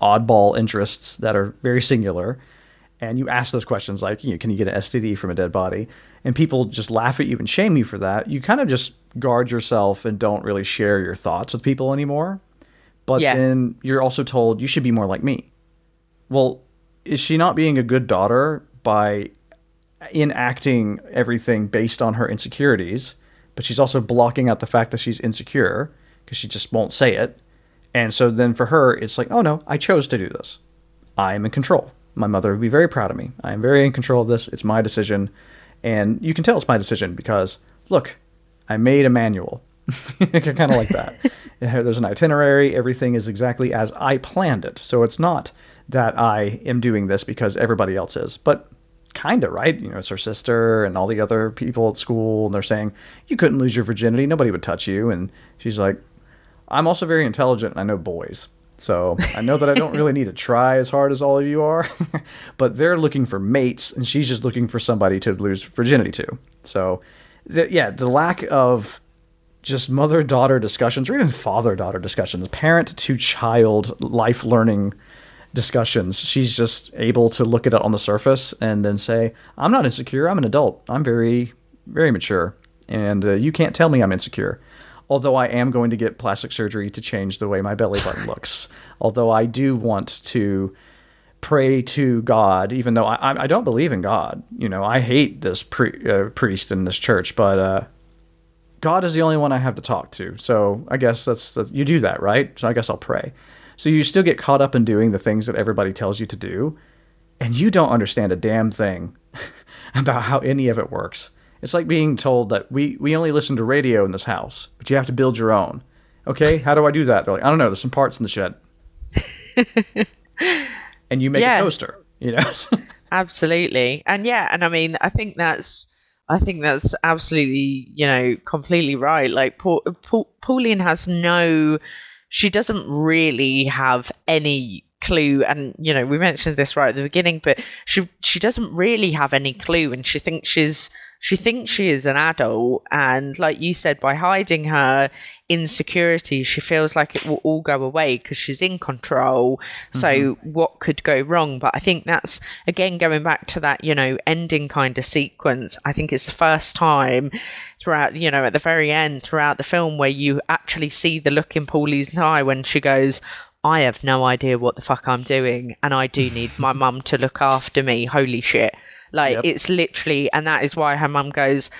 oddball interests that are very singular, and you ask those questions like, you know, can you get an STD from a dead body? And people just laugh at you and shame you for that. You kind of just guard yourself and don't really share your thoughts with people anymore. But Yeah. then you're also told you should be more like me. Well, is she not being a good daughter by enacting everything based on her insecurities? But she's also blocking out the fact that she's insecure because she just won't say it. And so then for her, it's like, oh no, I chose to do this. I am in control. My mother would be very proud of me. I am very in control of this. It's my decision. And you can tell it's my decision because, look, I made a manual. kind of like that. There's an itinerary. Everything is exactly as I planned it. So it's not that I am doing this because everybody else is, but kind of, right? You know, it's her sister and all the other people at school, and they're saying, you couldn't lose your virginity. Nobody would touch you. And she's like, I'm also very intelligent and I know boys. So I know that I don't really need to try as hard as all of you are, but they're looking for mates and she's just looking for somebody to lose virginity to. So, yeah, the lack of just mother daughter discussions or even father daughter discussions, parent to child life learning discussions, she's just able to look at it on the surface and then say, I'm not insecure. I'm an adult. I'm very, very mature. And uh, you can't tell me I'm insecure although I am going to get plastic surgery to change the way my belly button looks. although I do want to pray to God, even though I, I don't believe in God. You know, I hate this pri- uh, priest in this church, but uh, God is the only one I have to talk to. So I guess that's the, you do that, right? So I guess I'll pray. So you still get caught up in doing the things that everybody tells you to do, and you don't understand a damn thing about how any of it works. It's like being told that we, we only listen to radio in this house, but you have to build your own. Okay, how do I do that? They're like, I don't know. There's some parts in the shed, and you make Yeah. a toaster. You know, Absolutely. And yeah, and I mean, I think that's I think that's absolutely, you know, completely right. Like Paul, Paul, Pauline has no she doesn't really have any clue and you know we mentioned this right at the beginning but she she doesn't really have any clue and she thinks she's she thinks she is an adult and like you said by hiding her insecurity she feels like it will all go away because she's in control so mm-hmm. what could go wrong but i think that's again going back to that you know ending kind of sequence i think it's the first time throughout you know at the very end throughout the film where you actually see the look in Paulie's eye when she goes I have no idea what the fuck I'm doing, and I do need my mum to look after me. Holy shit. Like, Yep. it's literally, and that is why her mum goes,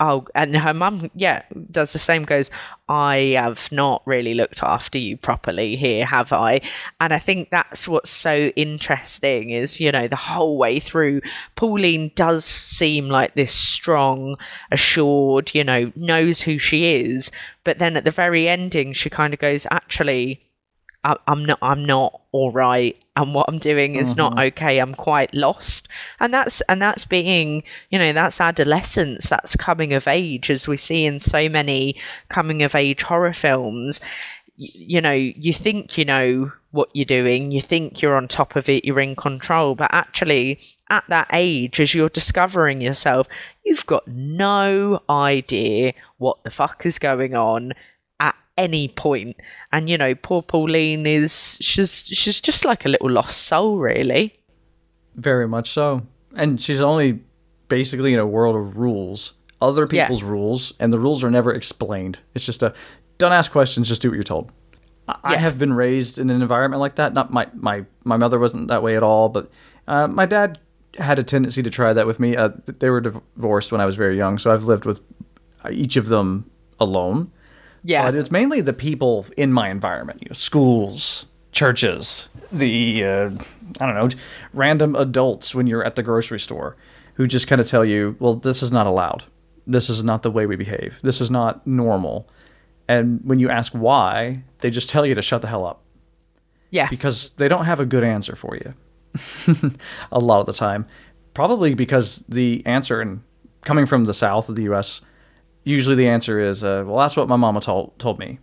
Oh, and her mum, yeah, does the same, goes, I have not really looked after you properly here, have I? And I think that's what's so interesting is, you know, the whole way through, Pauline does seem like this strong, assured, you know, knows who she is. But then at the very ending, she kind of goes, Actually, I- I'm not I'm not all right and what I'm doing is not mm-hmm. okay I'm quite lost. And that's and that's being you know that's adolescence that's coming of age as we see in so many coming of age horror films. Y- you know you think you know what you're doing you think you're on top of it you're in control but actually at that age as you're discovering yourself you've got no idea what the fuck is going on any point. And you know, poor Pauline is she's she's just like a little lost soul, really. very much so. And she's only basically in a world of rules, other Yeah. people's rules, and the rules are never explained. It's just a don't ask questions, just do what you're told. I I have been raised in an environment like that. Not my my my mother wasn't that way at all, but uh, my dad had a tendency to try that with me. Uh, they were divorced when I was very young, so I've lived with each of them alone. Yeah. But it's mainly the people in my environment, you know, schools, churches, the uh, I don't know, random adults when you're at the grocery store who just kind of tell you, "Well, this is not allowed. This is not the way we behave. This is not normal." And when you ask why, they just tell you to shut the hell up Yeah. because they don't have a good answer for you a lot of the time. Probably because the answer, and coming from the south of the U.S., usually the answer is, uh, "Well, that's what my mama told told me."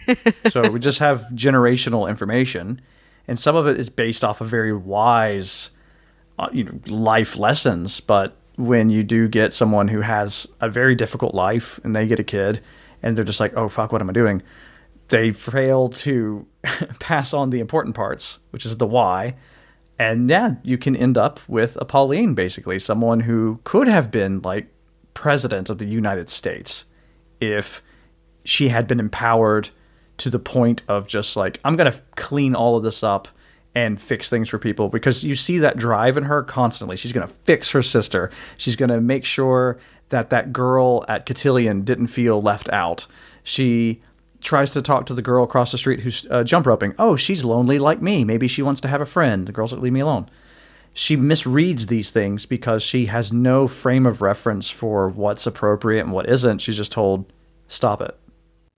so we just have generational information, and some of it is based off of very wise, uh, you know, life lessons. But when you do get someone who has a very difficult life and they get a kid, and they're just like, "Oh fuck, what am I doing?" They fail to pass on the important parts, which is the why. And yeah, you can end up with a Pauline, basically, someone who could have been like president of the United States if she had been empowered to the point of just like, I'm going to clean all of this up and fix things for people because you see that drive in her constantly. She's going to fix her sister. She's going to make sure that that girl at Cotillion didn't feel left out. She tries to talk to the girl across the street who's uh, jump roping. Oh, she's lonely like me. Maybe she wants to have a friend. The girl's like, leave me alone. She misreads these things because she has no frame of reference for what's appropriate and what isn't. She's just told, stop it.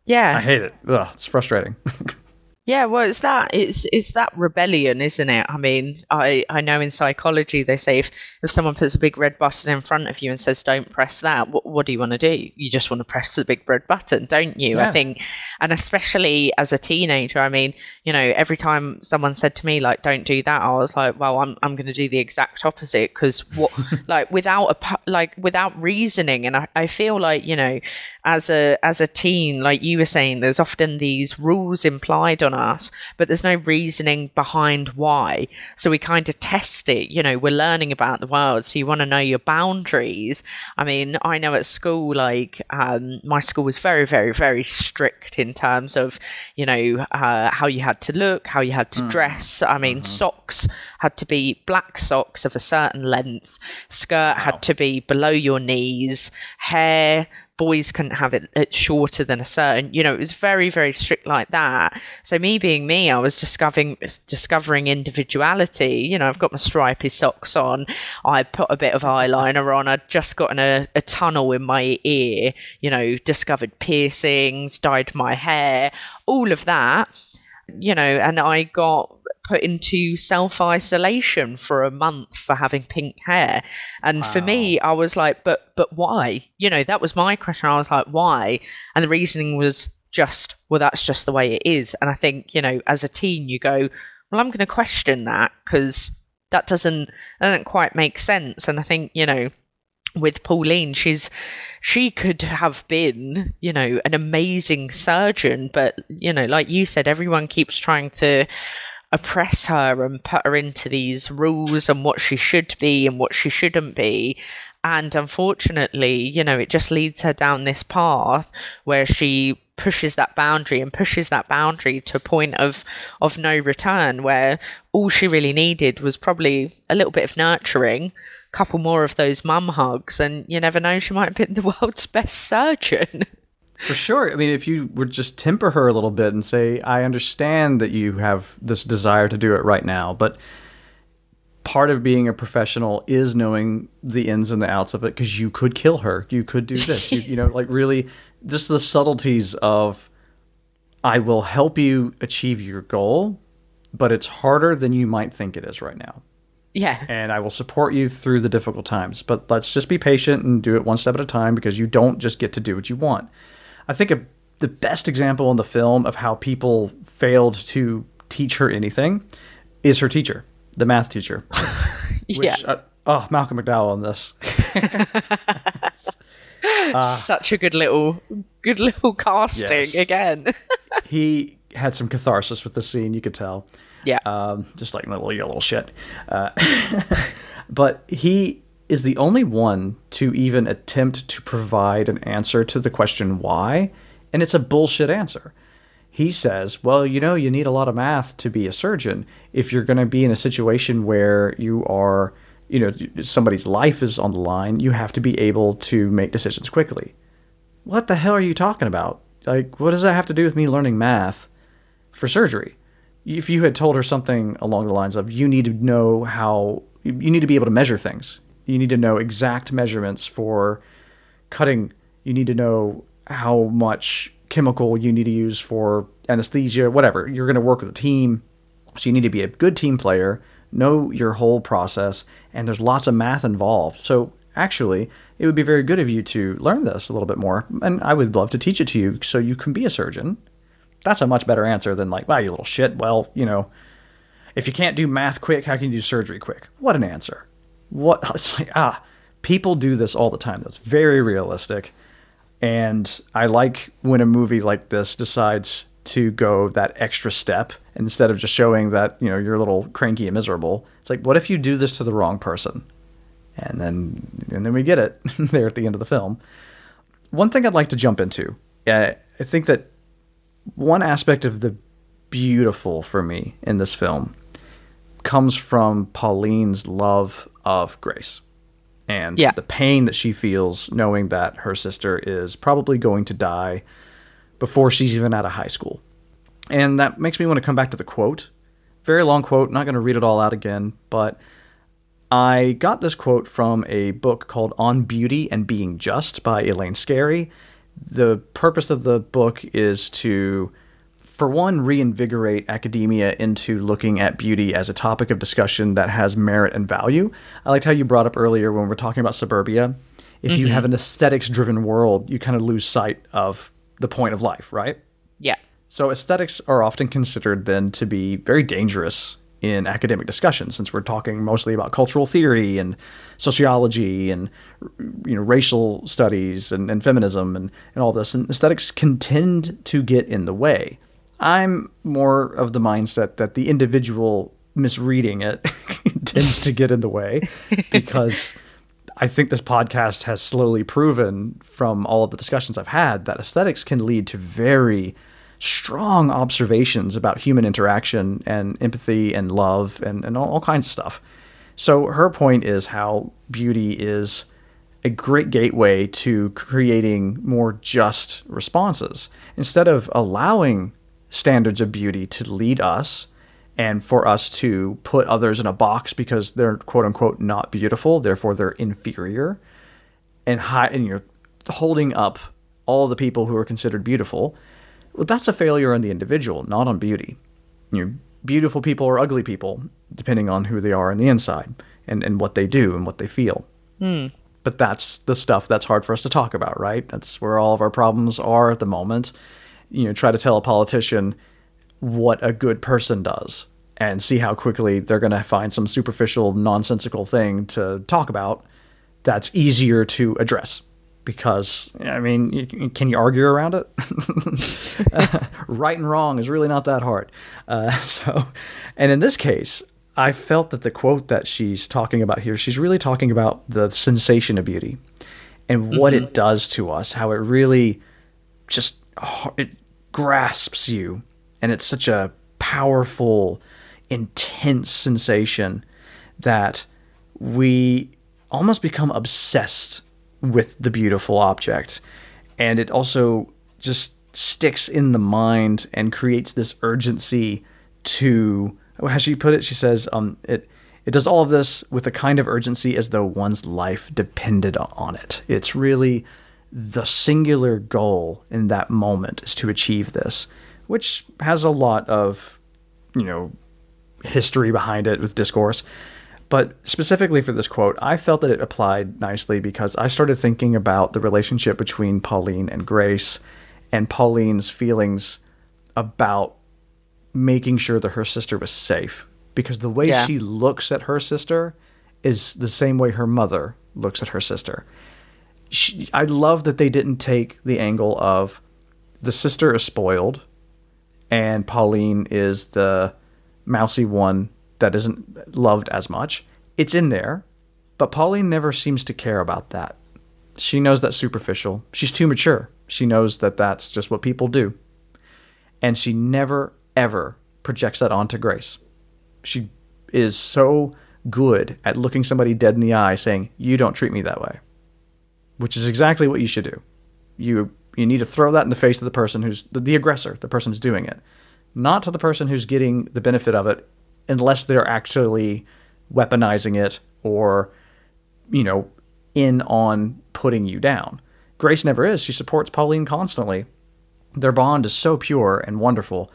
Yeah. I hate it. Ugh, it's frustrating. Yeah, well, it's that it's it's that rebellion, isn't it? I mean, I I know in psychology they say if if someone puts a big red button in front of you and says don't press that, what what do you want to do? You just want to press the big red button, don't you? Yeah. I think, and especially as a teenager, I mean, you know, every time someone said to me like don't do that, I was like, well, I'm I'm going to do the exact opposite because what like without a like without reasoning, and I I feel like you know, as a as a teen, like you were saying, there's often these rules implied on us, but there's no reasoning behind why. So we kind of test it. You know, we're learning about the world, so you want to know your boundaries. I mean, I know at school, like um, my school was very, very, very strict in terms of you know uh, how you had to look, how you had to dress. I mean, socks had to be black socks of a certain length, skirt had to be below your knees, hair boys couldn't have it, it shorter than a certain you know it was very very strict like that. So me being me i was discovering discovering individuality. You know i've got my stripy socks on. I put a bit of eyeliner on. I'd just gotten a, a tunnel in my ear you know discovered piercings dyed my hair all of that you know and i got put into self isolation for a month for having pink hair. And for me, I was like, but but why? You know, that was my question. I was like, why? And the reasoning was just, well, that's just the way it is. And I think, you know, as a teen, you go, well, I'm going to question that because that doesn't that doesn't quite make sense. And I think, you know, with Pauline, she's she could have been, you know, an amazing surgeon, but you know, like you said, everyone keeps trying to oppress her and put her into these rules and what she should be and what she shouldn't be. And unfortunately, you know, it just leads her down this path where she pushes that boundary and pushes that boundary to a point of of no return where all she really needed was probably a little bit of nurturing a couple more of those mum hugs and you never know she might have been the world's best surgeon For sure. I mean, if you would just temper her a little bit and say, I understand that you have this desire to do it right now, but part of being a professional is knowing the ins and the outs of it because you could kill her. You could do this. you, you know, like really just the subtleties of, I will help you achieve your goal, but it's harder than you might think it is right now. yeah and I will support you through the difficult times. But let's just be patient and do it one step at a time because you don't just get to do what you want. I think a, the best example in the film of how people failed to teach her anything is her teacher, the math teacher. Which, yeah uh, oh, Malcolm McDowell on this. such a good little good little casting Yes. again he had some catharsis with the scene, you could tell. yeah um, just like little little shit. Uh, but he is the only one to even attempt to provide an answer to the question why, and it's a bullshit answer. He says, "Well, you know, you need a lot of math to be a surgeon. If you're going to be in a situation where you are, you know, somebody's life is on the line, you have to be able to make decisions quickly." What the hell are you talking about? Like, what does that have to do with me learning math for surgery? If you had told her something along the lines of, you need to know how, you need to be able to measure things, you need to know exact measurements for cutting, you need to know how much chemical you need to use for anesthesia, whatever. You're going to work with a team, so you need to be a good team player, know your whole process, and there's lots of math involved. So actually, it would be very good of you to learn this a little bit more, and I would love to teach it to you so you can be a surgeon. That's a much better answer than like, wow, you little shit. Well, you know, if you can't do math quick, how can you do surgery quick? What an answer. What it's like, ah, people do this all the time. That's very realistic. And I like when a movie like this decides to go that extra step instead of just showing that, you know, you're a little cranky and miserable. It's like, what if you do this to the wrong person? And then and then we get it there at the end of the film. One thing I'd like to jump into. I think that one aspect of the beautiful for me in this film comes from Pauline's love of Grace and Yeah. the pain that she feels knowing that her sister is probably going to die before she's even out of high school. And that makes me want to come back to the quote. Very long quote, not going to read it all out again, but I got this quote from a book called On Beauty and Being Just by Elaine Scarry. The purpose of the book is to, for one, reinvigorate academia into looking at beauty as a topic of discussion that has merit and value. I liked how you brought up earlier when we we're talking about suburbia. If you mm-hmm. have an aesthetics driven world, you kind of lose sight of the point of life, right? Yeah. So aesthetics are often considered then to be very dangerous in academic discussion since we're talking mostly about cultural theory and sociology and you know racial studies and, and feminism and, and all this and aesthetics can tend to get in the way. I'm more of the mindset that the individual misreading it tends to get in the way because I think this podcast has slowly proven from all of the discussions I've had that aesthetics can lead to very strong observations about human interaction and empathy and love and, and all, all kinds of stuff. So her point is how beauty is a great gateway to creating more just responses. Instead of allowing standards of beauty to lead us and for us to put others in a box because they're quote unquote not beautiful, therefore they're inferior, and high, and you're holding up all the people who are considered beautiful. Well, that's a failure on the individual, not on beauty. You know, beautiful people or ugly people, depending on who they are on the inside and, and what they do and what they feel. Hmm. But that's the stuff that's hard for us to talk about, right? That's where all of our problems are at the moment. You know, try to tell a politician what a good person does and see how quickly they're going to find some superficial, nonsensical thing to talk about that's easier to address. Because, I mean, can you argue around it? right and wrong is really not that hard. Uh, so, and in this case, I felt that the quote that she's talking about here, she's really talking about the sensation of beauty and what it does to us, how it really just it grasps you and it's such a powerful intense sensation that we almost become obsessed with the beautiful object. And it also just sticks in the mind and creates this urgency to how she put it? She says um it it does all of this with a kind of urgency as though one's life depended on it. It's really the singular goal in that moment is to achieve this which has a lot of you know history behind it with discourse. But specifically for this quote, I felt that it applied nicely because I started thinking about the relationship between Pauline and Grace and Pauline's feelings about making sure that her sister was safe. Because the way Yeah. she looks at her sister is the same way her mother looks at her sister. She, I love that they didn't take the angle of the sister is spoiled and Pauline is the mousy one that isn't loved as much. It's in there, but Pauline never seems to care about that. She knows that's superficial. She's too mature. She knows that that's just what people do. And she never, ever projects that onto Grace. She is so good at looking somebody dead in the eye saying, You don't treat me that way, which is exactly what you should do. You You need to throw that in the face of the person who's the, the aggressor, the person who's doing it, not to the person who's getting the benefit of it, unless they're actually weaponizing it or, you know, in on putting you down. Grace never is. She supports Pauline constantly. Their bond is so pure and wonderful.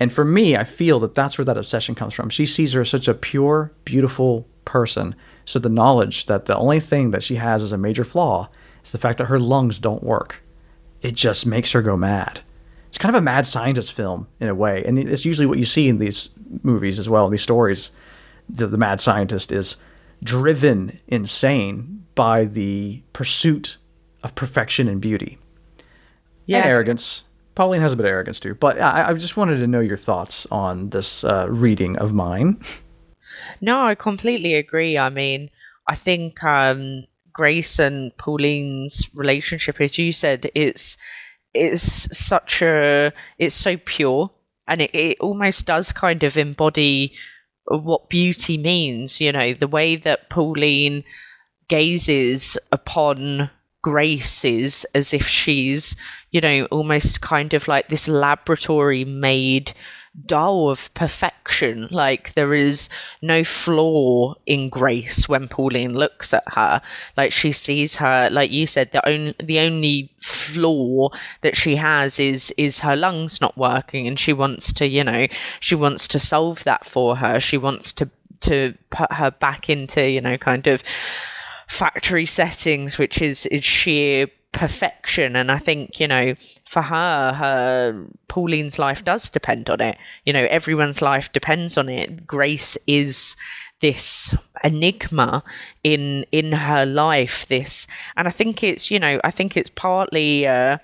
And for me, I feel that that's where that obsession comes from. She sees her as such a pure, beautiful person. So the knowledge that the only thing that she has as a major flaw is the fact that her lungs don't work. It just makes her go mad. It's kind of a mad scientist film in a way. And it's usually what you see in these movies as well, these stories. The, the mad scientist is driven insane by the pursuit of perfection and beauty. Yeah. And arrogance. Pauline has a bit of arrogance too. But I, I just wanted to know your thoughts on this uh, reading of mine. No, I completely agree. I mean, I think um, Grace and Pauline's relationship, as you said, it's it's such a it's so pure, and it, it almost does kind of embody what beauty means. You know, the way that Pauline gazes upon Grace is as if she's, you know, almost kind of like this laboratory made doll of perfection. Like there is no flaw in Grace when Pauline looks at her. Like she sees her, like you said, the only the only flaw that she has is is her lungs not working, and she wants to, you know, she wants to solve that for her. She wants to to put her back into, you know, kind of factory settings, which is is sheer perfection. And i think you know for her her pauline's life does depend on it. You know everyone's life depends on it. Grace is this enigma in in her life this and i think it's you know i think it's partly uh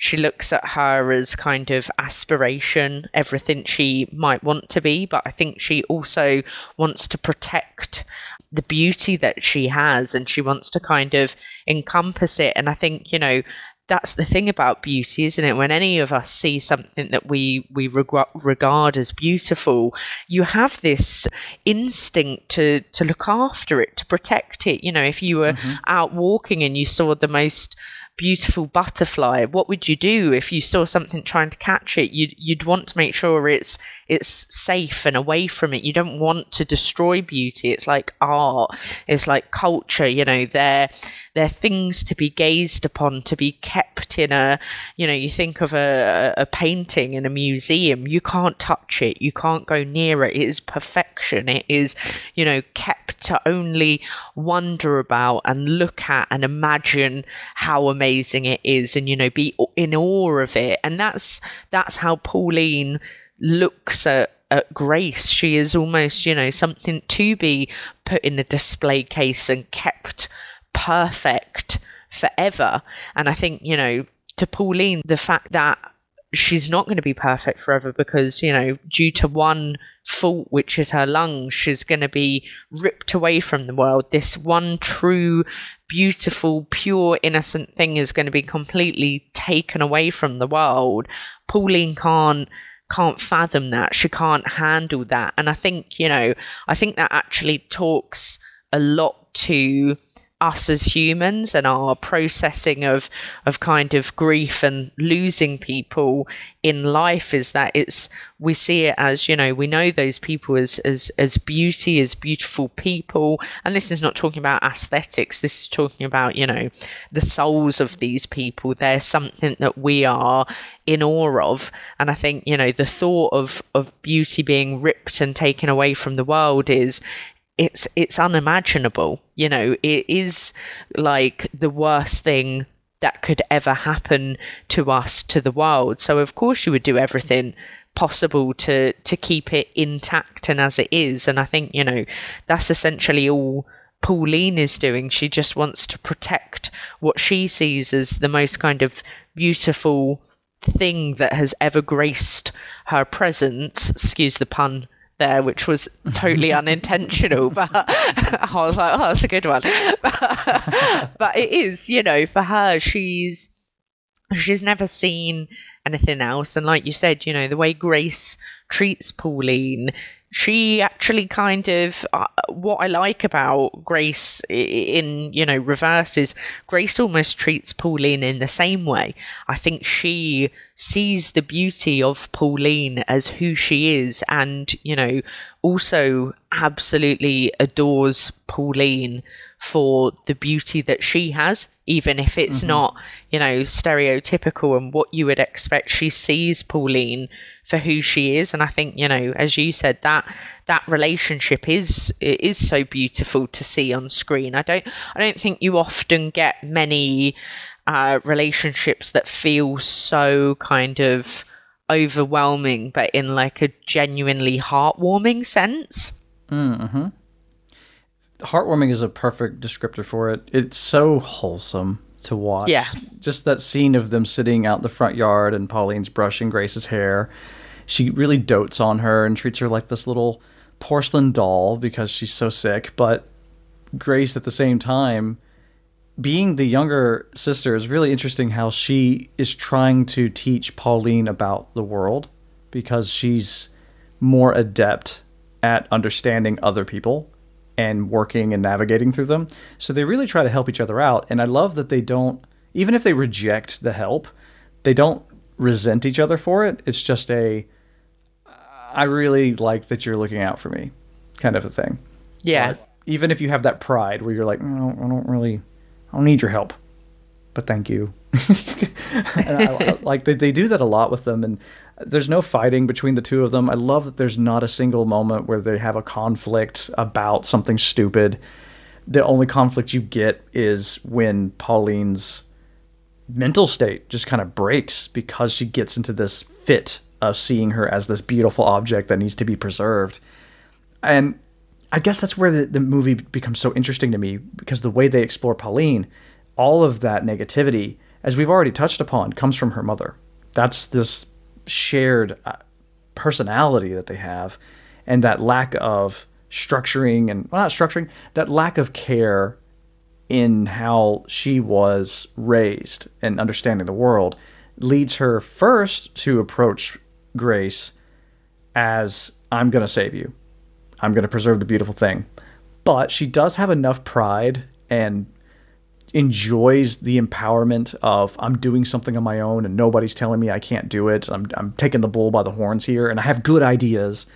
she looks at her as kind of aspiration, everything she might want to be, but I think she also wants to protect the beauty that she has and she wants to kind of encompass it. And I think, you know, that's the thing about beauty, isn't it? When any of us see something that we we reg- regard as beautiful, you have this instinct to to look after it, to protect it. You know, if you were mm-hmm. out walking and you saw the most beautiful butterfly what would you do if you saw something trying to catch it you'd, you'd want to make sure it's it's safe and away from it. You don't want to destroy beauty. It's like art. It's like culture you know they're they're things to be gazed upon to be kept in a you know you think of a, a painting in a museum you can't touch it. You can't go near it. It is perfection. It is you know kept to only wonder about and look at and imagine how amazing it is and you know be in awe of it. And that's that's how pauline looks at at Grace. She is almost, you know, something to be put in a display case and kept perfect forever. And I think, you know, to Pauline, the fact that she's not going to be perfect forever because, you know, due to one fault, which is her lungs, she's going to be ripped away from the world. This one true, beautiful, pure, innocent thing is going to be completely taken away from the world. Pauline can't can't fathom that. She can't handle that. And I think, you know, I think that actually talks a lot to us as humans and our processing of of kind of grief and losing people in life is that it's we see it as you know we know those people as as as beauty as beautiful people. And this is not talking about aesthetics. This is talking about you know the souls of these people. They're something that we are in awe of. And i think you know the thought of of beauty being ripped and taken away from the world is it's it's unimaginable. You know, it is like the worst thing that could ever happen to us to the world. So of course you would do everything possible to to keep it intact and as it is. And I think you know that's essentially all. Pauline is doing. She just wants to protect what she sees as the most kind of beautiful thing that has ever graced her presence. Excuse the pun there, which was totally unintentional. But I was like, oh, that's a good one. But, but it is, you know, for her, she's she's never seen anything else. And like you said, you know, the way Grace treats Pauline she actually kind of uh, what I like about Grace in you know reverse is Grace almost treats Pauline in the same way. I think she sees the beauty of Pauline as who she is, and you know also absolutely adores Pauline for the beauty that she has, even if it's mm-hmm. not, you know, stereotypical and what you would expect. She sees Pauline for who she is, and I think, you know, as you said, that that relationship is is so beautiful to see on screen. I don't I don't think you often get many uh, relationships that feel so kind of overwhelming, but in like a genuinely heartwarming sense. Mm-hmm heartwarming is a perfect descriptor for it. It's so wholesome to watch. Yeah. Just that scene of them sitting out in the front yard and Pauline's brushing Grace's hair. She really dotes on her and treats her like this little porcelain doll because she's so sick. But Grace, at the same time, being the younger sister, is really interesting how she is trying to teach Pauline about the world because she's more adept at understanding other people and working and navigating through them. So they really try to help each other out. And I love that they don't, even if they reject the help, they don't resent each other for it. It's just a, I really like that you're looking out for me kind of a thing. Yeah. But even if you have that pride where you're like, no, I don't really, I don't need your help, but thank you. I, I, like they, they do that a lot with them. And there's no fighting between the two of them. I love that there's not a single moment where they have a conflict about something stupid. The only conflict you get is when Pauline's mental state just kind of breaks because she gets into this fit of seeing her as this beautiful object that needs to be preserved. And I guess that's where the, the movie becomes so interesting to me because the way they explore Pauline, all of that negativity, as we've already touched upon, comes from her mother. That's this shared uh, personality that they have and that lack of structuring and well, not structuring that lack of care in how she was raised and understanding the world leads her first to approach grace as i'm going to save you i'm going to preserve the beautiful thing but she does have enough pride and enjoys the empowerment of I'm doing something on my own and nobody's telling me I can't do it. I'm I'm taking the bull by the horns here and I have good ideas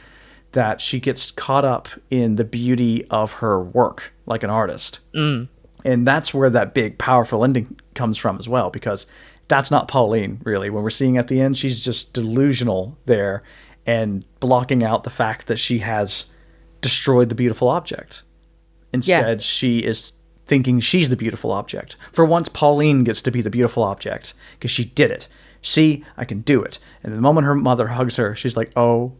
that she gets caught up in the beauty of her work like an artist. Mm. And that's where that big powerful ending comes from as well because that's not Pauline really. When we're seeing at the end she's just delusional there and blocking out the fact that she has destroyed the beautiful object. Instead, yeah. she is thinking she's the beautiful object. For once, Pauline gets to be the beautiful object because she did it. See, I can do it. And the moment her mother hugs her, she's like, oh,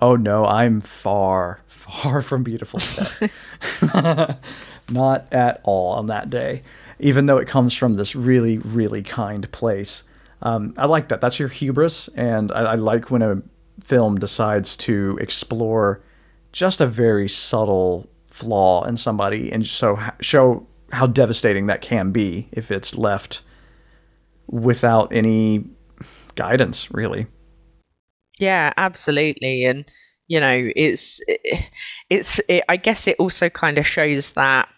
oh no, I'm far, far from beautiful. Not at all on that day, even though it comes from this really, really kind place. Um, I like that. That's your hubris. And I, I like when a film decides to explore just a very subtle flaw in somebody and so show how devastating that can be if it's left without any guidance really yeah absolutely and you know it's it's it, i guess it also kind of shows that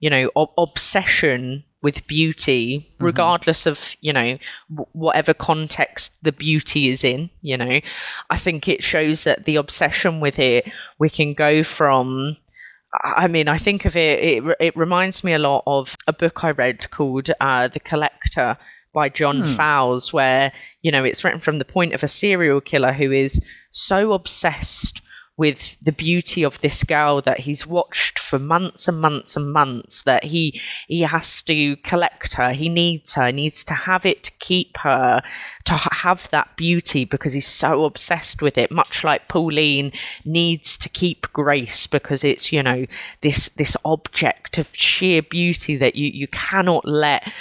you know ob- obsession with beauty mm-hmm. regardless of you know w- whatever context the beauty is in you know i think it shows that the obsession with it we can go from I mean, I think of it, it, it reminds me a lot of a book I read called uh, The Collector by John hmm. Fowles, where, you know, it's written from the point of a serial killer who is so obsessed with the beauty of this girl that he's watched for months and months and months that he he has to collect her. He needs her needs to have it to keep her to have that beauty because he's so obsessed with it much like Pauline needs to keep Grace because it's you know this this object of sheer beauty that you you cannot let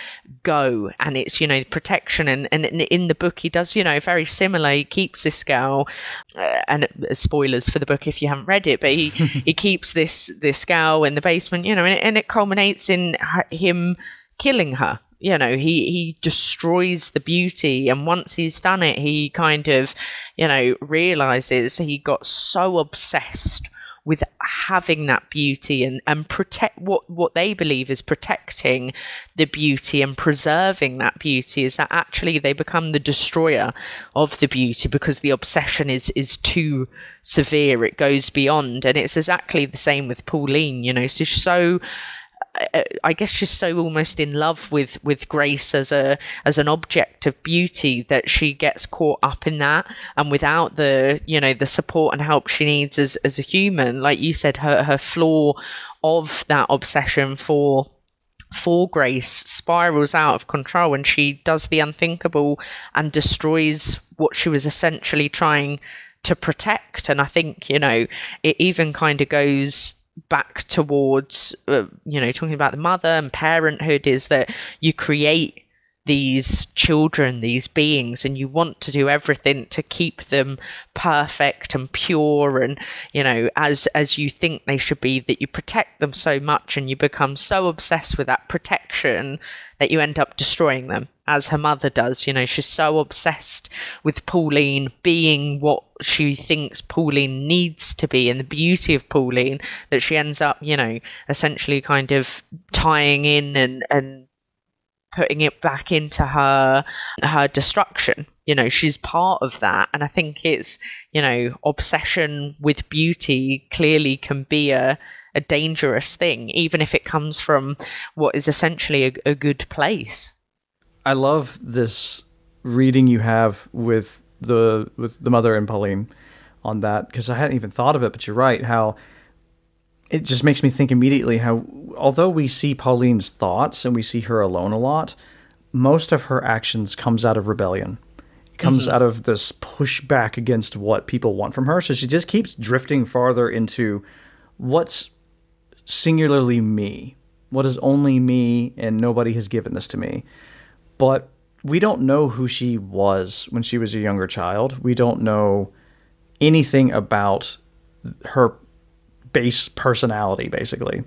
go and it's you know protection and, and in the book he does you know very similar. He keeps this girl uh, and uh, spoilers for the book if you haven't read it but he he keeps this this girl in the basement you know and it, and it culminates in him killing her. You know he he destroys the beauty and once he's done it he kind of you know realizes he got so obsessed with having that beauty and, and protect what, what they believe is protecting the beauty and preserving that beauty is that actually they become the destroyer of the beauty because the obsession is is too severe. It goes beyond. And it's exactly the same with pauline you know she's so I guess she's so almost in love with with Grace as a as an object of beauty that she gets caught up in that, and without the you know the support and help she needs as as a human, like you said, her her flaw of that obsession for for Grace spirals out of control, and she does the unthinkable and destroys what she was essentially trying to protect. And I think you know it even kind of goes back towards uh, you know talking about the mother and parenthood is that you create these children, these beings, and you want to do everything to keep them perfect and pure and, you know, as as you think they should be, that you protect them so much and you become so obsessed with that protection that you end up destroying them, as her mother does. You know, she's so obsessed with Pauline being what she thinks Pauline needs to be and the beauty of Pauline that she ends up, you know, essentially kind of tying in and, and putting it back into her her destruction. You know she's part of that. And i think it's you know obsession with beauty clearly can be a a dangerous thing even if it comes from what is essentially a, a good place. I love this reading you have with the with the mother and pauline on that because i hadn't even thought of it but you're right how it just makes me think immediately how, although we see Pauline's thoughts and we see her alone a lot, most of her actions comes out of rebellion. It comes mm-hmm. out of this pushback against what people want from her. So she just keeps drifting farther into what's singularly me, what is only me, and nobody has given this to me. But we don't know who she was when she was a younger child. We don't know anything about her base personality, basically.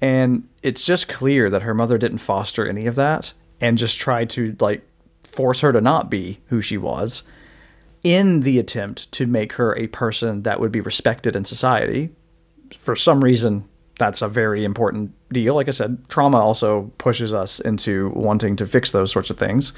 And it's just clear that her mother didn't foster any of that and just tried to like force her to not be who she was in the attempt to make her a person that would be respected in society. For some reason, that's a very important deal. Like I said, trauma also pushes us into wanting to fix those sorts of things.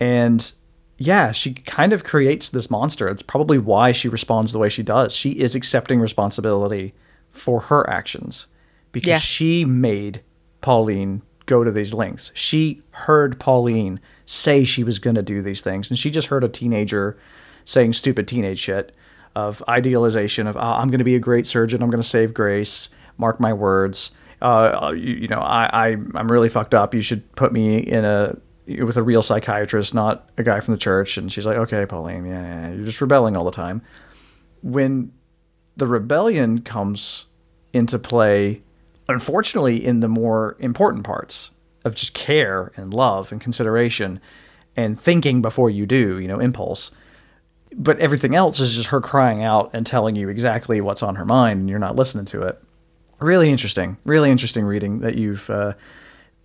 And yeah, she kind of creates this monster. It's probably why she responds the way she does. She is accepting responsibility for her actions because yeah. she made Pauline go to these lengths. She heard Pauline say she was going to do these things, and she just heard a teenager saying stupid teenage shit of idealization of oh, I'm going to be a great surgeon. I'm going to save Grace. Mark my words. Uh, you, you, know, I, I I'm really fucked up. You should put me in a with a real psychiatrist, not a guy from the church. And she's like, okay, Pauline, yeah, yeah, you're just rebelling all the time. When the rebellion comes into play, unfortunately, in the more important parts of just care and love and consideration and thinking before you do, you know, impulse. But everything else is just her crying out and telling you exactly what's on her mind, and you're not listening to it. Really interesting, really interesting reading that you've uh,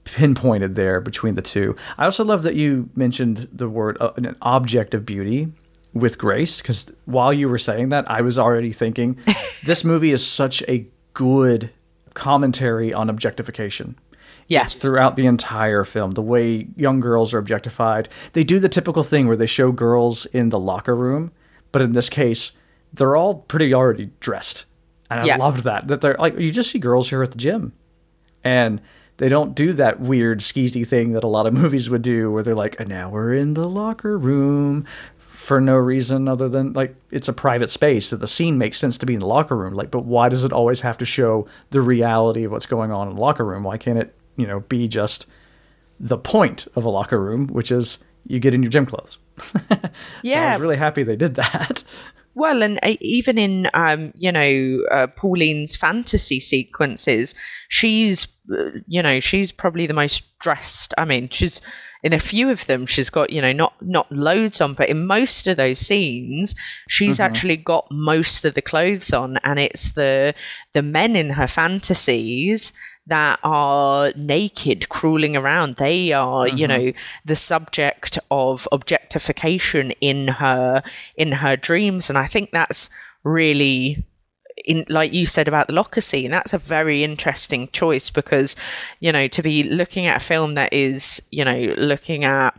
pinpointed there between the two. I also love that you mentioned the word uh, an object of beauty with Grace because while you were saying that, I was already thinking this movie is such a good commentary on objectification. Yeah. It's throughout the entire film. The way young girls are objectified. They do the typical thing where they show girls in the locker room, but in this case, they're all pretty already dressed. And I yeah. loved that. That they're like you just see girls here at the gym. And they don't do that weird skeezy thing that a lot of movies would do where they're like, and now we're in the locker room for no reason other than like it's a private space. So the scene makes sense to be in the locker room. Like, but why does it always have to show the reality of what's going on in the locker room? Why can't it, you know, be just the point of a locker room, which is you get in your gym clothes. yeah. I was really happy they did that. Well, and uh, even in um, you know uh, Pauline's fantasy sequences, she's you know she's probably the most dressed. I mean, she's in a few of them she's got you know not not loads on, but in most of those scenes she's mm-hmm. actually got most of the clothes on, and it's the the men in her fantasies that are naked crawling around they are you know the subject of objectification in her in her dreams and i think that's really in like you said about the locker scene that's a very interesting choice because you know to be looking at a film that is you know looking at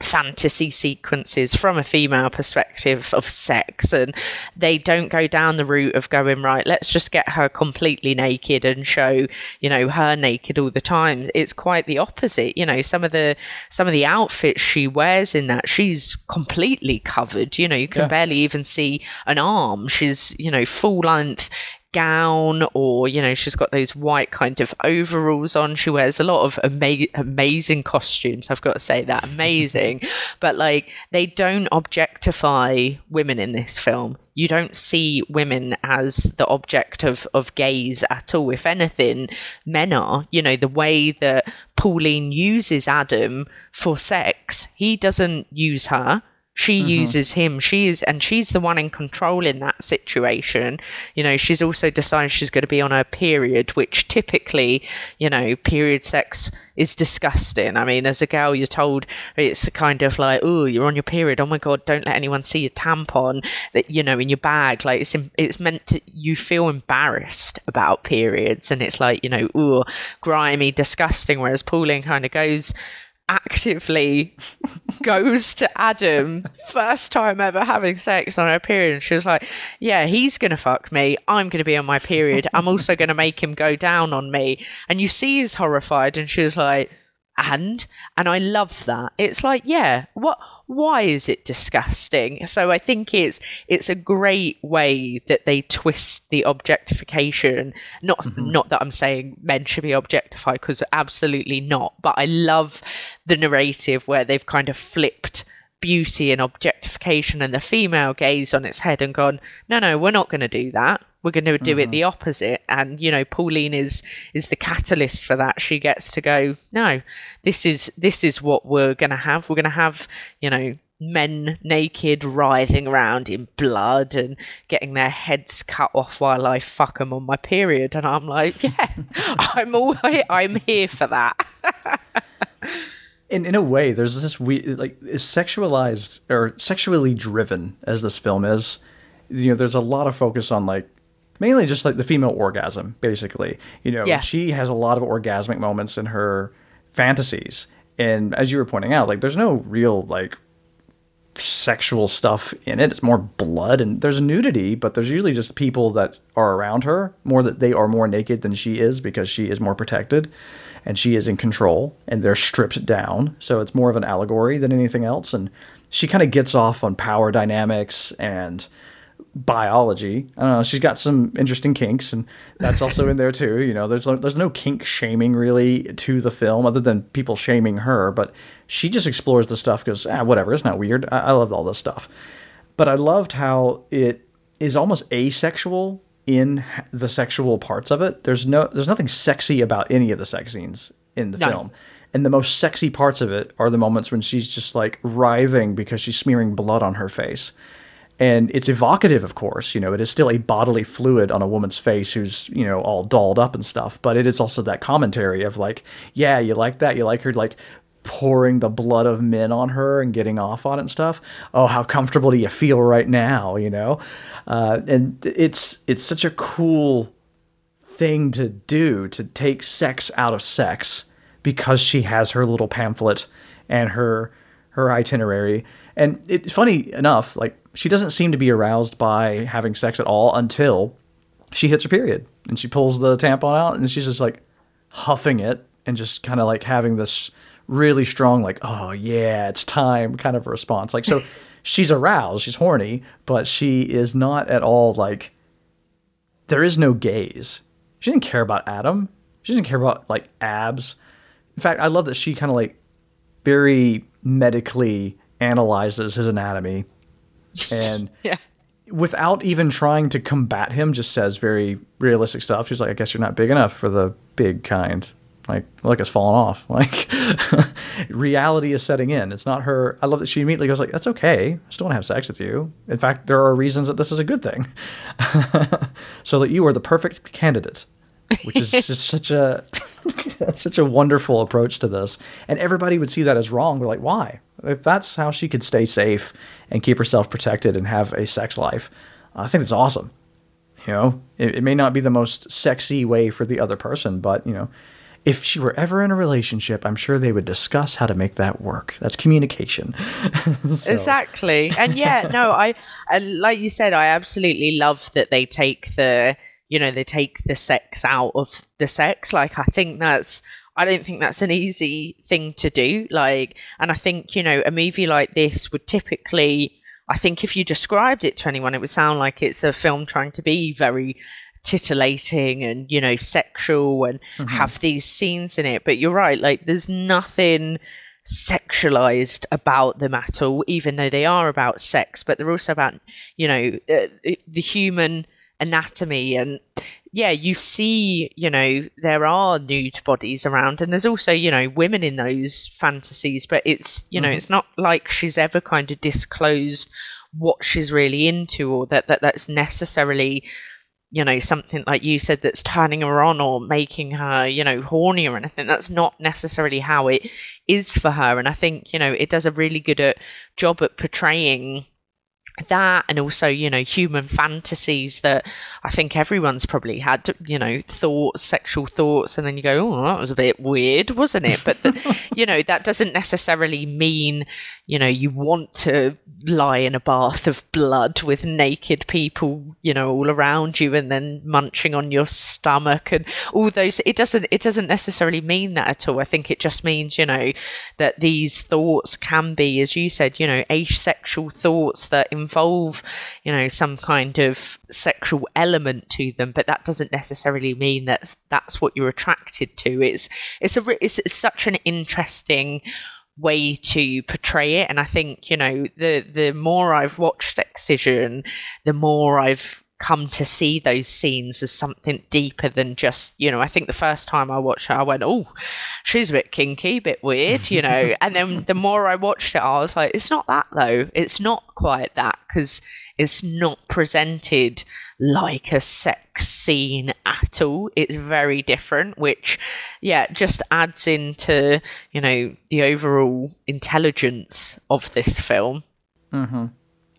fantasy sequences from a female perspective of sex and they don't go down the route of going right let's just get her completely naked and show you know her naked all the time it's quite the opposite you know some of the some of the outfits she wears in that she's completely covered you know you can Yeah. barely even see an arm she's you know full length gown or you know she's got those white kind of overalls on. She wears a lot of ama- amazing costumes i've got to say that. Amazing. But like they don't objectify women in this film. You don't see women as the object of, of gaze at all. If anything, men are. You know, the way that Pauline uses Adam for sex, he doesn't use her she mm-hmm. uses him. She is and she's the one in control in that situation. You know she's also decided she's going to be on her period which typically you know period sex is disgusting. I mean as a girl you're told it's kind of like oh you're on your period. Oh my god don't let anyone see your tampon that you know in your bag. Like it's it's meant to you feel embarrassed about periods and it's like you know ooh grimy disgusting whereas pauline kind of goes actively goes to Adam, first time ever having sex on her period. And she was like, Yeah, he's going to fuck me. I'm going to be on my period. I'm also going to make him go down on me. And you see he's horrified. And she was like, and and I love that. It's like, yeah, what why is it disgusting? So I think it's it's a great way that they twist the objectification. Not mm-hmm. not that I'm saying men should be objectified because absolutely not, but I love the narrative where they've kind of flipped beauty and objectification and the female gaze on its head and gone, no, no, we're not going to do that. We're going to do it mm. the opposite. And you know, Pauline is is the catalyst for that. She gets to go, no, this is this is what we're going to have. We're going to have, you know, men naked writhing around in blood and getting their heads cut off while I fuck them on my period. And I'm like, yeah, I'm all I'm here for that. in in a way, there's this weird like is sexualized or sexually driven as this film is. You know, there's a lot of focus on like mainly just like the female orgasm, basically. You know, Yeah. she has a lot of orgasmic moments in her fantasies, and as you were pointing out, like there's no real like sexual stuff in it. It's more blood and there's nudity, but there's usually just people that are around her more that they are more naked than she is because she is more protected and she is in control and they're stripped down. So it's more of an allegory than anything else. And she kind of gets off on power dynamics and biology. I don't know. She's got some interesting kinks, and that's also in there too. You know, there's no, there's no kink shaming really to the film, other than people shaming her. But she just explores the stuff because ah, whatever, it's not weird. I, I love all this stuff. But I loved how it is almost asexual in the sexual parts of it. There's no, there's nothing sexy about any of the sex scenes in the None. film. And the most sexy parts of it are the moments when she's just like writhing because she's smearing blood on her face and it's evocative of course you know it is still a bodily fluid on a woman's face who's you know all dolled up and stuff but it is also that commentary of like yeah you like that you like her like pouring the blood of men on her and getting off on it and stuff. Oh how comfortable do you feel right now you know? Uh, and it's it's such a cool thing to do to take sex out of sex because she has her little pamphlet and her her itinerary and it's funny enough like she doesn't seem to be aroused by having sex at all until she hits her period and she pulls the tampon out and she's just like huffing it and just kind of like having this really strong like oh yeah it's time kind of response like so she's aroused she's horny but she is not at all like there is no gaze. She didn't care about Adam. She doesn't care about like abs. In fact, I love that she kind of like very medically analyzes his anatomy and Yeah. without even trying to combat him, just says very realistic stuff. She's like, I guess you're not big enough for the big kind. Like, look, it's falling off. Like, reality is setting in. It's not her. I love that she immediately goes like, "That's okay. I still want to have sex with you. In fact, there are reasons that this is a good thing, so that you are the perfect candidate." Which is just such a such a wonderful approach to this. And everybody would see that as wrong. We're like, why? If that's how she could stay safe and keep herself protected and have a sex life, I think it's awesome. You know, it, it may not be the most sexy way for the other person, but you know, if she were ever in a relationship, I'm sure they would discuss how to make that work. That's communication. So. Exactly. And yeah, no, I, and like you said, I absolutely love that they take the, you know, they take the sex out of the sex. Like, I think that's, I don't think that's an easy thing to do. Like, and I think, you know, a movie like this would typically, I think if you described it to anyone, it would sound like it's a film trying to be very titillating and you know sexual and mm-hmm. have these scenes in it but you're right like there's nothing sexualized about them at all even though they are about sex but they're also about you know uh, the human anatomy and yeah you see you know there are nude bodies around and there's also you know women in those fantasies but it's you know mm-hmm. it's not like she's ever kind of disclosed what she's really into or that, that that's necessarily you know, something like you said that's turning her on or making her, you know, horny or anything. That's not necessarily how it is for her. And I think, you know, it does a really good at, job at portraying that and also you know human fantasies that i think everyone's probably had you know thoughts sexual thoughts and then you go oh that was a bit weird wasn't it? But the, you know that doesn't necessarily mean you know you want to lie in a bath of blood with naked people you know all around you and then munching on your stomach and all those it doesn't it doesn't necessarily mean that at all. I think it just means you know that these thoughts can be as you said you know asexual thoughts that involve, you know, some kind of sexual element to them, but that doesn't necessarily mean that that's what you're attracted to. It's it's a it's, it's such an interesting way to portray it and i think you know the the more i've watched excision the more i've come to see those scenes as something deeper than just, you know, I think the first time I watched it, I went, oh, she's a bit kinky, a bit weird, you know. and then the more I watched it, I was like, it's not that though. It's not quite that because it's not presented like a sex scene at all. It's very different, which, yeah, just adds into, you know, the overall intelligence of this film. Mm-hmm.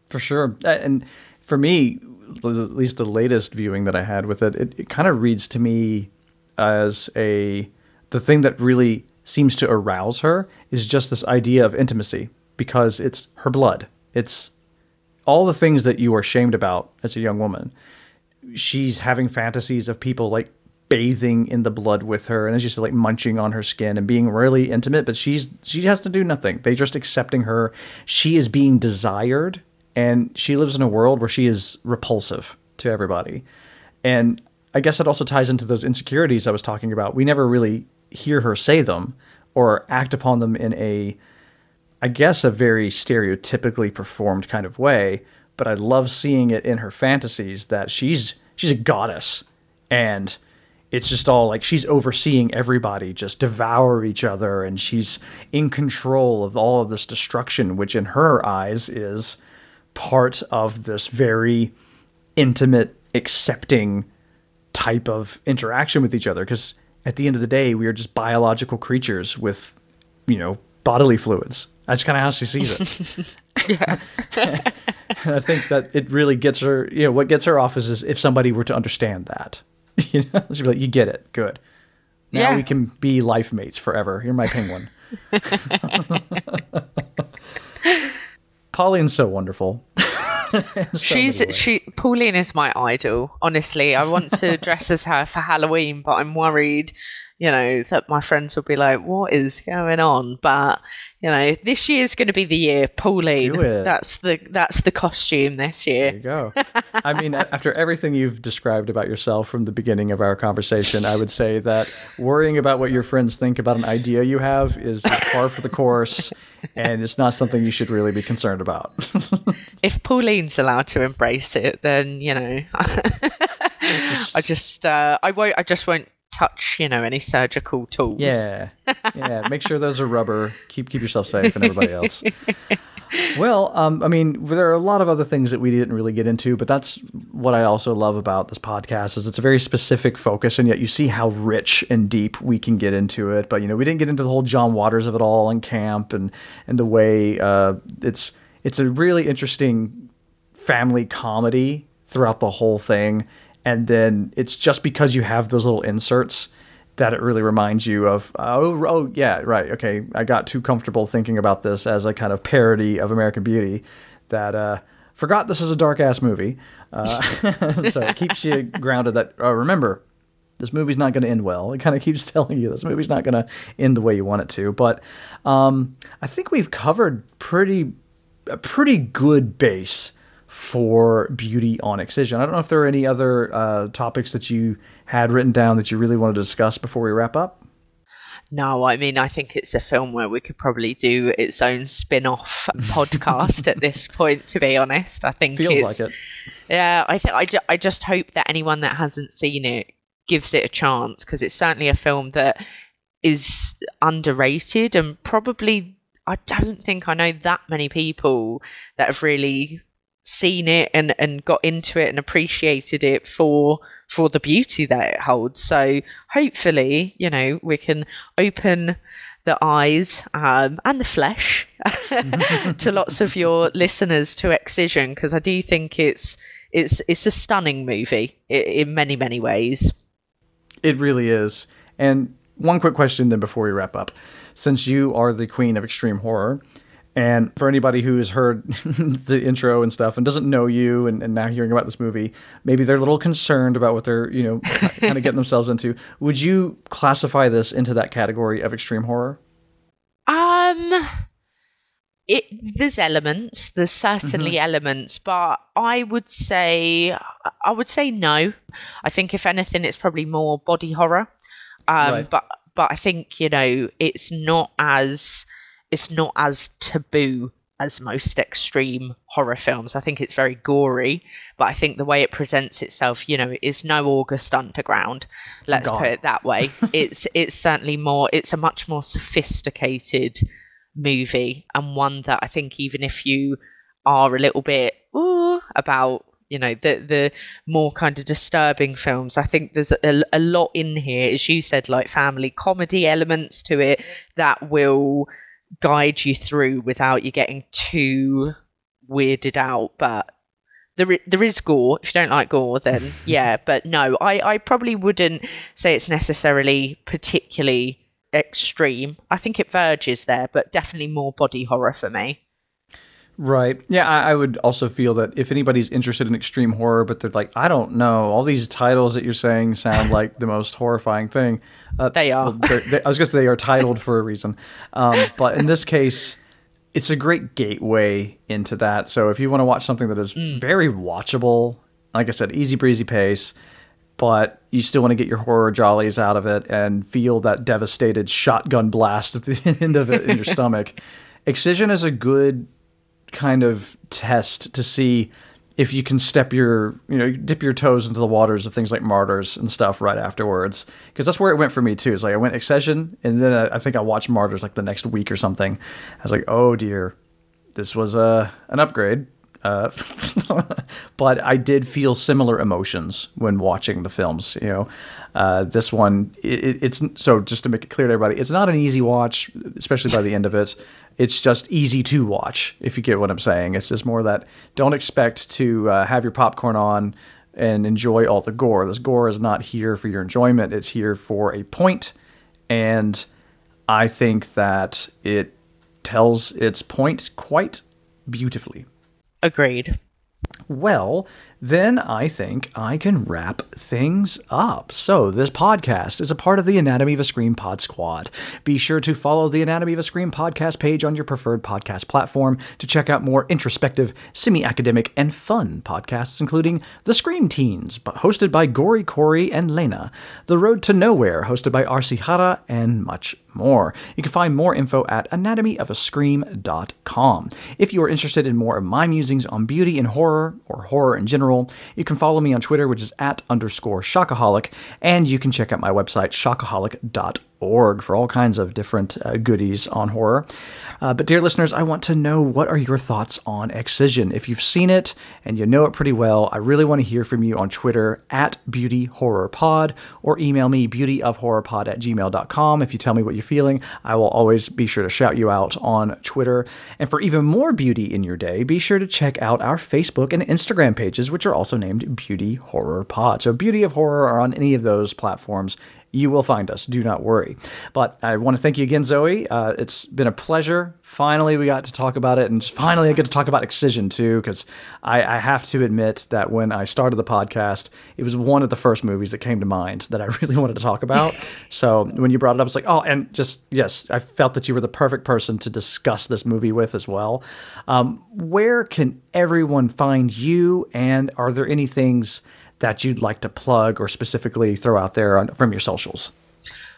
For sure. And for me, at least the latest viewing that I had with it, it, it kind of reads to me as a the thing that really seems to arouse her is just this idea of intimacy because it's her blood. It's all the things that you are shamed about as a young woman. She's having fantasies of people like bathing in the blood with her and as you said like munching on her skin and being really intimate but she's she has to do nothing they're just accepting her she is being desired and she lives in a world where she is repulsive to everybody. And I guess it also ties into those insecurities I was talking about. We never really hear her say them or act upon them in a, I guess, a very stereotypically performed kind of way. But I love seeing it in her fantasies that she's she's a goddess, and it's just all like she's overseeing everybody just devour each other, and she's in control of all of this destruction, which in her eyes is part of this very intimate, accepting type of interaction with each other. Because at the end of the day, we are just biological creatures with, you know, bodily fluids. That's kind of how she sees it. yeah. I think that it really gets her, you know, what gets her off is, if somebody were to understand that. You know, she'd be like, you get it. Good. Now yeah. we can be life mates forever. You're my penguin. Pauline's so wonderful. so She's she Pauline is my idol. Honestly, I want to dress as her for Halloween, but I'm worried you know, that my friends will be like, what is going on? But, you know, this year is going to be the year, Pauline. That's the that's the costume this year. There you go. I mean, after everything you've described about yourself from the beginning of our conversation, I would say that worrying about what your friends think about an idea you have is par for the course, and it's not something you should really be concerned about. if Pauline's allowed to embrace it, then you know, I just uh, I won't. I just won't touch, you know, any surgical tools. Yeah, yeah. Make sure those are rubber. Keep keep yourself safe and everybody else. well, um, I mean, there are a lot of other things that we didn't really get into, but that's what I also love about this podcast is it's a very specific focus, and yet you see how rich and deep we can get into it. But you know, we didn't get into the whole John Waters of it all and camp and and the way uh, it's it's a really interesting family comedy throughout the whole thing, and then it's just because you have those little inserts that it really reminds you of oh oh yeah right okay I got too comfortable thinking about this as a kind of parody of American Beauty that uh, forgot this is a dark ass movie uh, so it keeps you grounded that uh, remember this movie's not going to end well. It kind of keeps telling you this movie's not going to end the way you want it to. But um, I think we've covered pretty a pretty good base for beauty on excision. I don't know if there are any other uh, topics that you had written down that you really want to discuss before we wrap up. No, I mean, I think it's a film where we could probably do its own spin off podcast at this point, to be honest. I think Feels it's, like it. Yeah, I, th- I, ju- I just hope that anyone that hasn't seen it gives it a chance because it's certainly a film that is underrated and probably I don't think I know that many people that have really seen it and, and got into it and appreciated it for for the beauty that it holds. So hopefully, you know, we can open the eyes um, and the flesh to lots of your listeners to Excision because I do think it's it's it's a stunning movie in, in many many ways. It really is. And one quick question then before we wrap up. Since you are the queen of extreme horror, and for anybody who has heard the intro and stuff and doesn't know you and, and now hearing about this movie, maybe they're a little concerned about what they're, you know, kind of getting themselves into. Would you classify this into that category of extreme horror? Um it there's elements, there's certainly Mm-hmm. elements, but I would say I would say no. I think if anything it's probably more body horror. Um Right. but but I think, you know, it's not as it's not as taboo as most extreme horror films. I think it's very gory, but I think the way it presents itself, you know, is no August Underground. Let's God. put it that way. it's it's certainly more. It's a much more sophisticated movie, and one that I think even if you are a little bit ooh, about you know the the more kind of disturbing films i think there's a, a lot in here as you said like family comedy elements to it that will guide you through without you getting too weirded out but there, there is gore. If you don't like gore then yeah but no I, I probably wouldn't say it's necessarily particularly extreme. I think it verges there but definitely more body horror for me Right. Yeah, I, I would also feel that if anybody's interested in extreme horror, but they're like, I don't know, all these titles that you're saying sound like the most horrifying thing. Uh, They are. well, they're- they, I was going to say they are titled for a reason. Um, but in this case, it's a great gateway into that. So if you want to watch something that is very watchable, like I said, easy breezy pace, but you still want to get your horror jollies out of it and feel that devastated shotgun blast at the end of it in your stomach. Excision is a good kind of test to see if you can step your, you know, dip your toes into the waters of things like Martyrs and stuff right afterwards. Because that's where it went for me too. It's like I went Excision and then I, I think I watched Martyrs like the next week or something. I was like, oh dear, this was a an upgrade. Uh, but I did feel similar emotions when watching the films. You know, uh, this one it- it's so just to make it clear to everybody, it's not an easy watch, especially by the end of it. It's just easy to watch, if you get what I'm saying. It's just more that don't expect to uh, have your popcorn on and enjoy all the gore. This gore is not here for your enjoyment. It's here for a point, and I think that it tells its point quite beautifully. agreed Well, then I think I can wrap things up. So, this podcast is a part of the Anatomy of a Scream Pod Squad. Be sure to follow the Anatomy of a Scream podcast page on your preferred podcast platform to check out more introspective, semi academic, and fun podcasts, including The Scream Teens, hosted by Gory Corey and Lena, The Road to Nowhere, hosted by Arsi Hara, and much more. You can find more info at anatomyofascream.com. If you are interested in more of my musings on beauty and horror, or horror in general, you can follow me on Twitter, which is at underscore shockaholic, and you can check out my website, shockaholic.org. org for all kinds of different uh, goodies on horror. Uh, but, dear listeners, I want to know what are your thoughts on Excision? If you've seen it and you know it pretty well, I really want to hear from you on Twitter at beautyhorrorpod or email me beautyofhorrorpod at gmail.com. If you tell me what you're feeling, I will always be sure to shout you out on Twitter. And for even more beauty in your day, be sure to check out our Facebook and Instagram pages, which are also named Beauty Horror Pod. So, Beauty of Horror are on any of those platforms you will find us. Do not worry. But I want to thank you again, Zoe. Uh, it's been a pleasure. Finally, we got to talk about it, and finally, I get to talk about Excision too, because I, I, have to admit that when I started the podcast, it was one of the first movies that came to mind that I really wanted to talk about. so when you brought it up, it's like, oh, and just yes, I felt that you were the perfect person to discuss this movie with as well. Um, where can everyone find you, and are there any things? That you'd like to plug or specifically throw out there on, from your socials?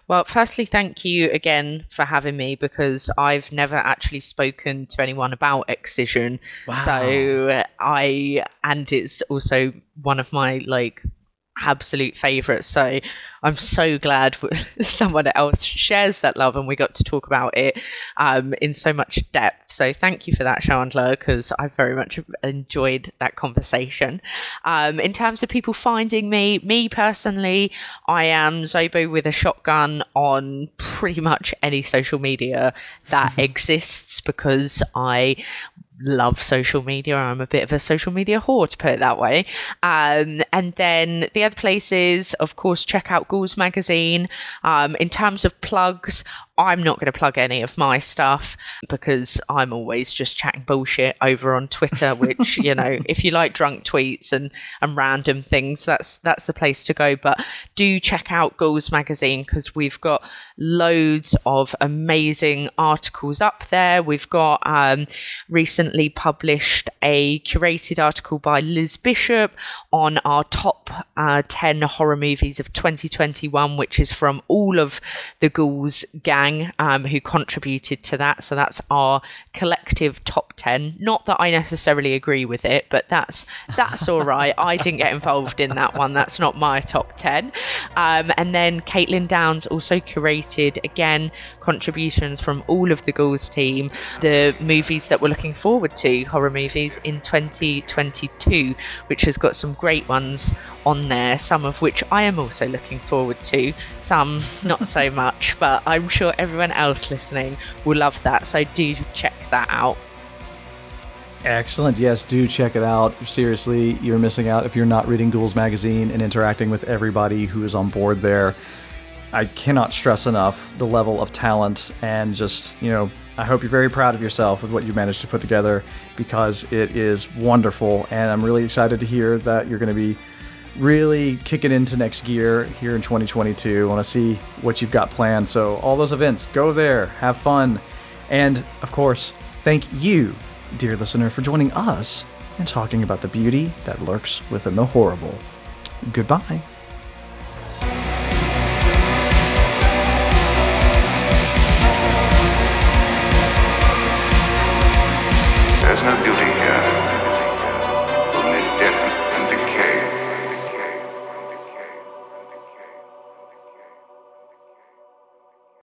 Well, firstly, thank you again for having me because I've never actually spoken to anyone about excision. Wow. So I, and it's also one of my like absolute favorite. So I'm so glad someone else shares that love and we got to talk about it um, in so much depth. So thank you for that, Chandler, because I very much enjoyed that conversation. Um, in terms of people finding me, me personally, I am Zobo with a shotgun on pretty much any social media that exists because I love social media. I'm a bit of a social media whore, to put it that way. Um, and then the other places, of course, check out Ghouls Magazine. Um, in terms of plugs, I'm not going to plug any of my stuff because I'm always just chatting bullshit over on Twitter. Which you know, if you like drunk tweets and and random things, that's that's the place to go. But do check out Ghouls Magazine because we've got loads of amazing articles up there. We've got um, recently published a curated article by Liz Bishop on our top uh, ten horror movies of 2021, which is from all of the Ghouls gang Um, who contributed to that. So that's our collective top ten. Not that I necessarily agree with it, but that's that's all right. I didn't get involved in that one. That's not my top ten. Um, and then Caitlin Downs also curated again contributions from all of the Ghouls team, the movies that we're looking forward to, horror movies in 2022, which has got some great ones on there, some of which I am also looking forward to, some not so much, but I'm sure everyone else listening will love that. So do check that out. Excellent. Yes, do check it out. Seriously, you're missing out if you're not reading Ghouls Magazine and interacting with everybody who is on board there. I cannot stress enough the level of talent and just, you know, I hope you're very proud of yourself with what you managed to put together because it is wonderful. And I'm really excited to hear that you're going to be really kicking into next gear here in 2022. Want to see what you've got planned. So, all those events, go there, have fun. And of course, thank you, dear listener, for joining us and talking about the beauty that lurks within the horrible. Goodbye.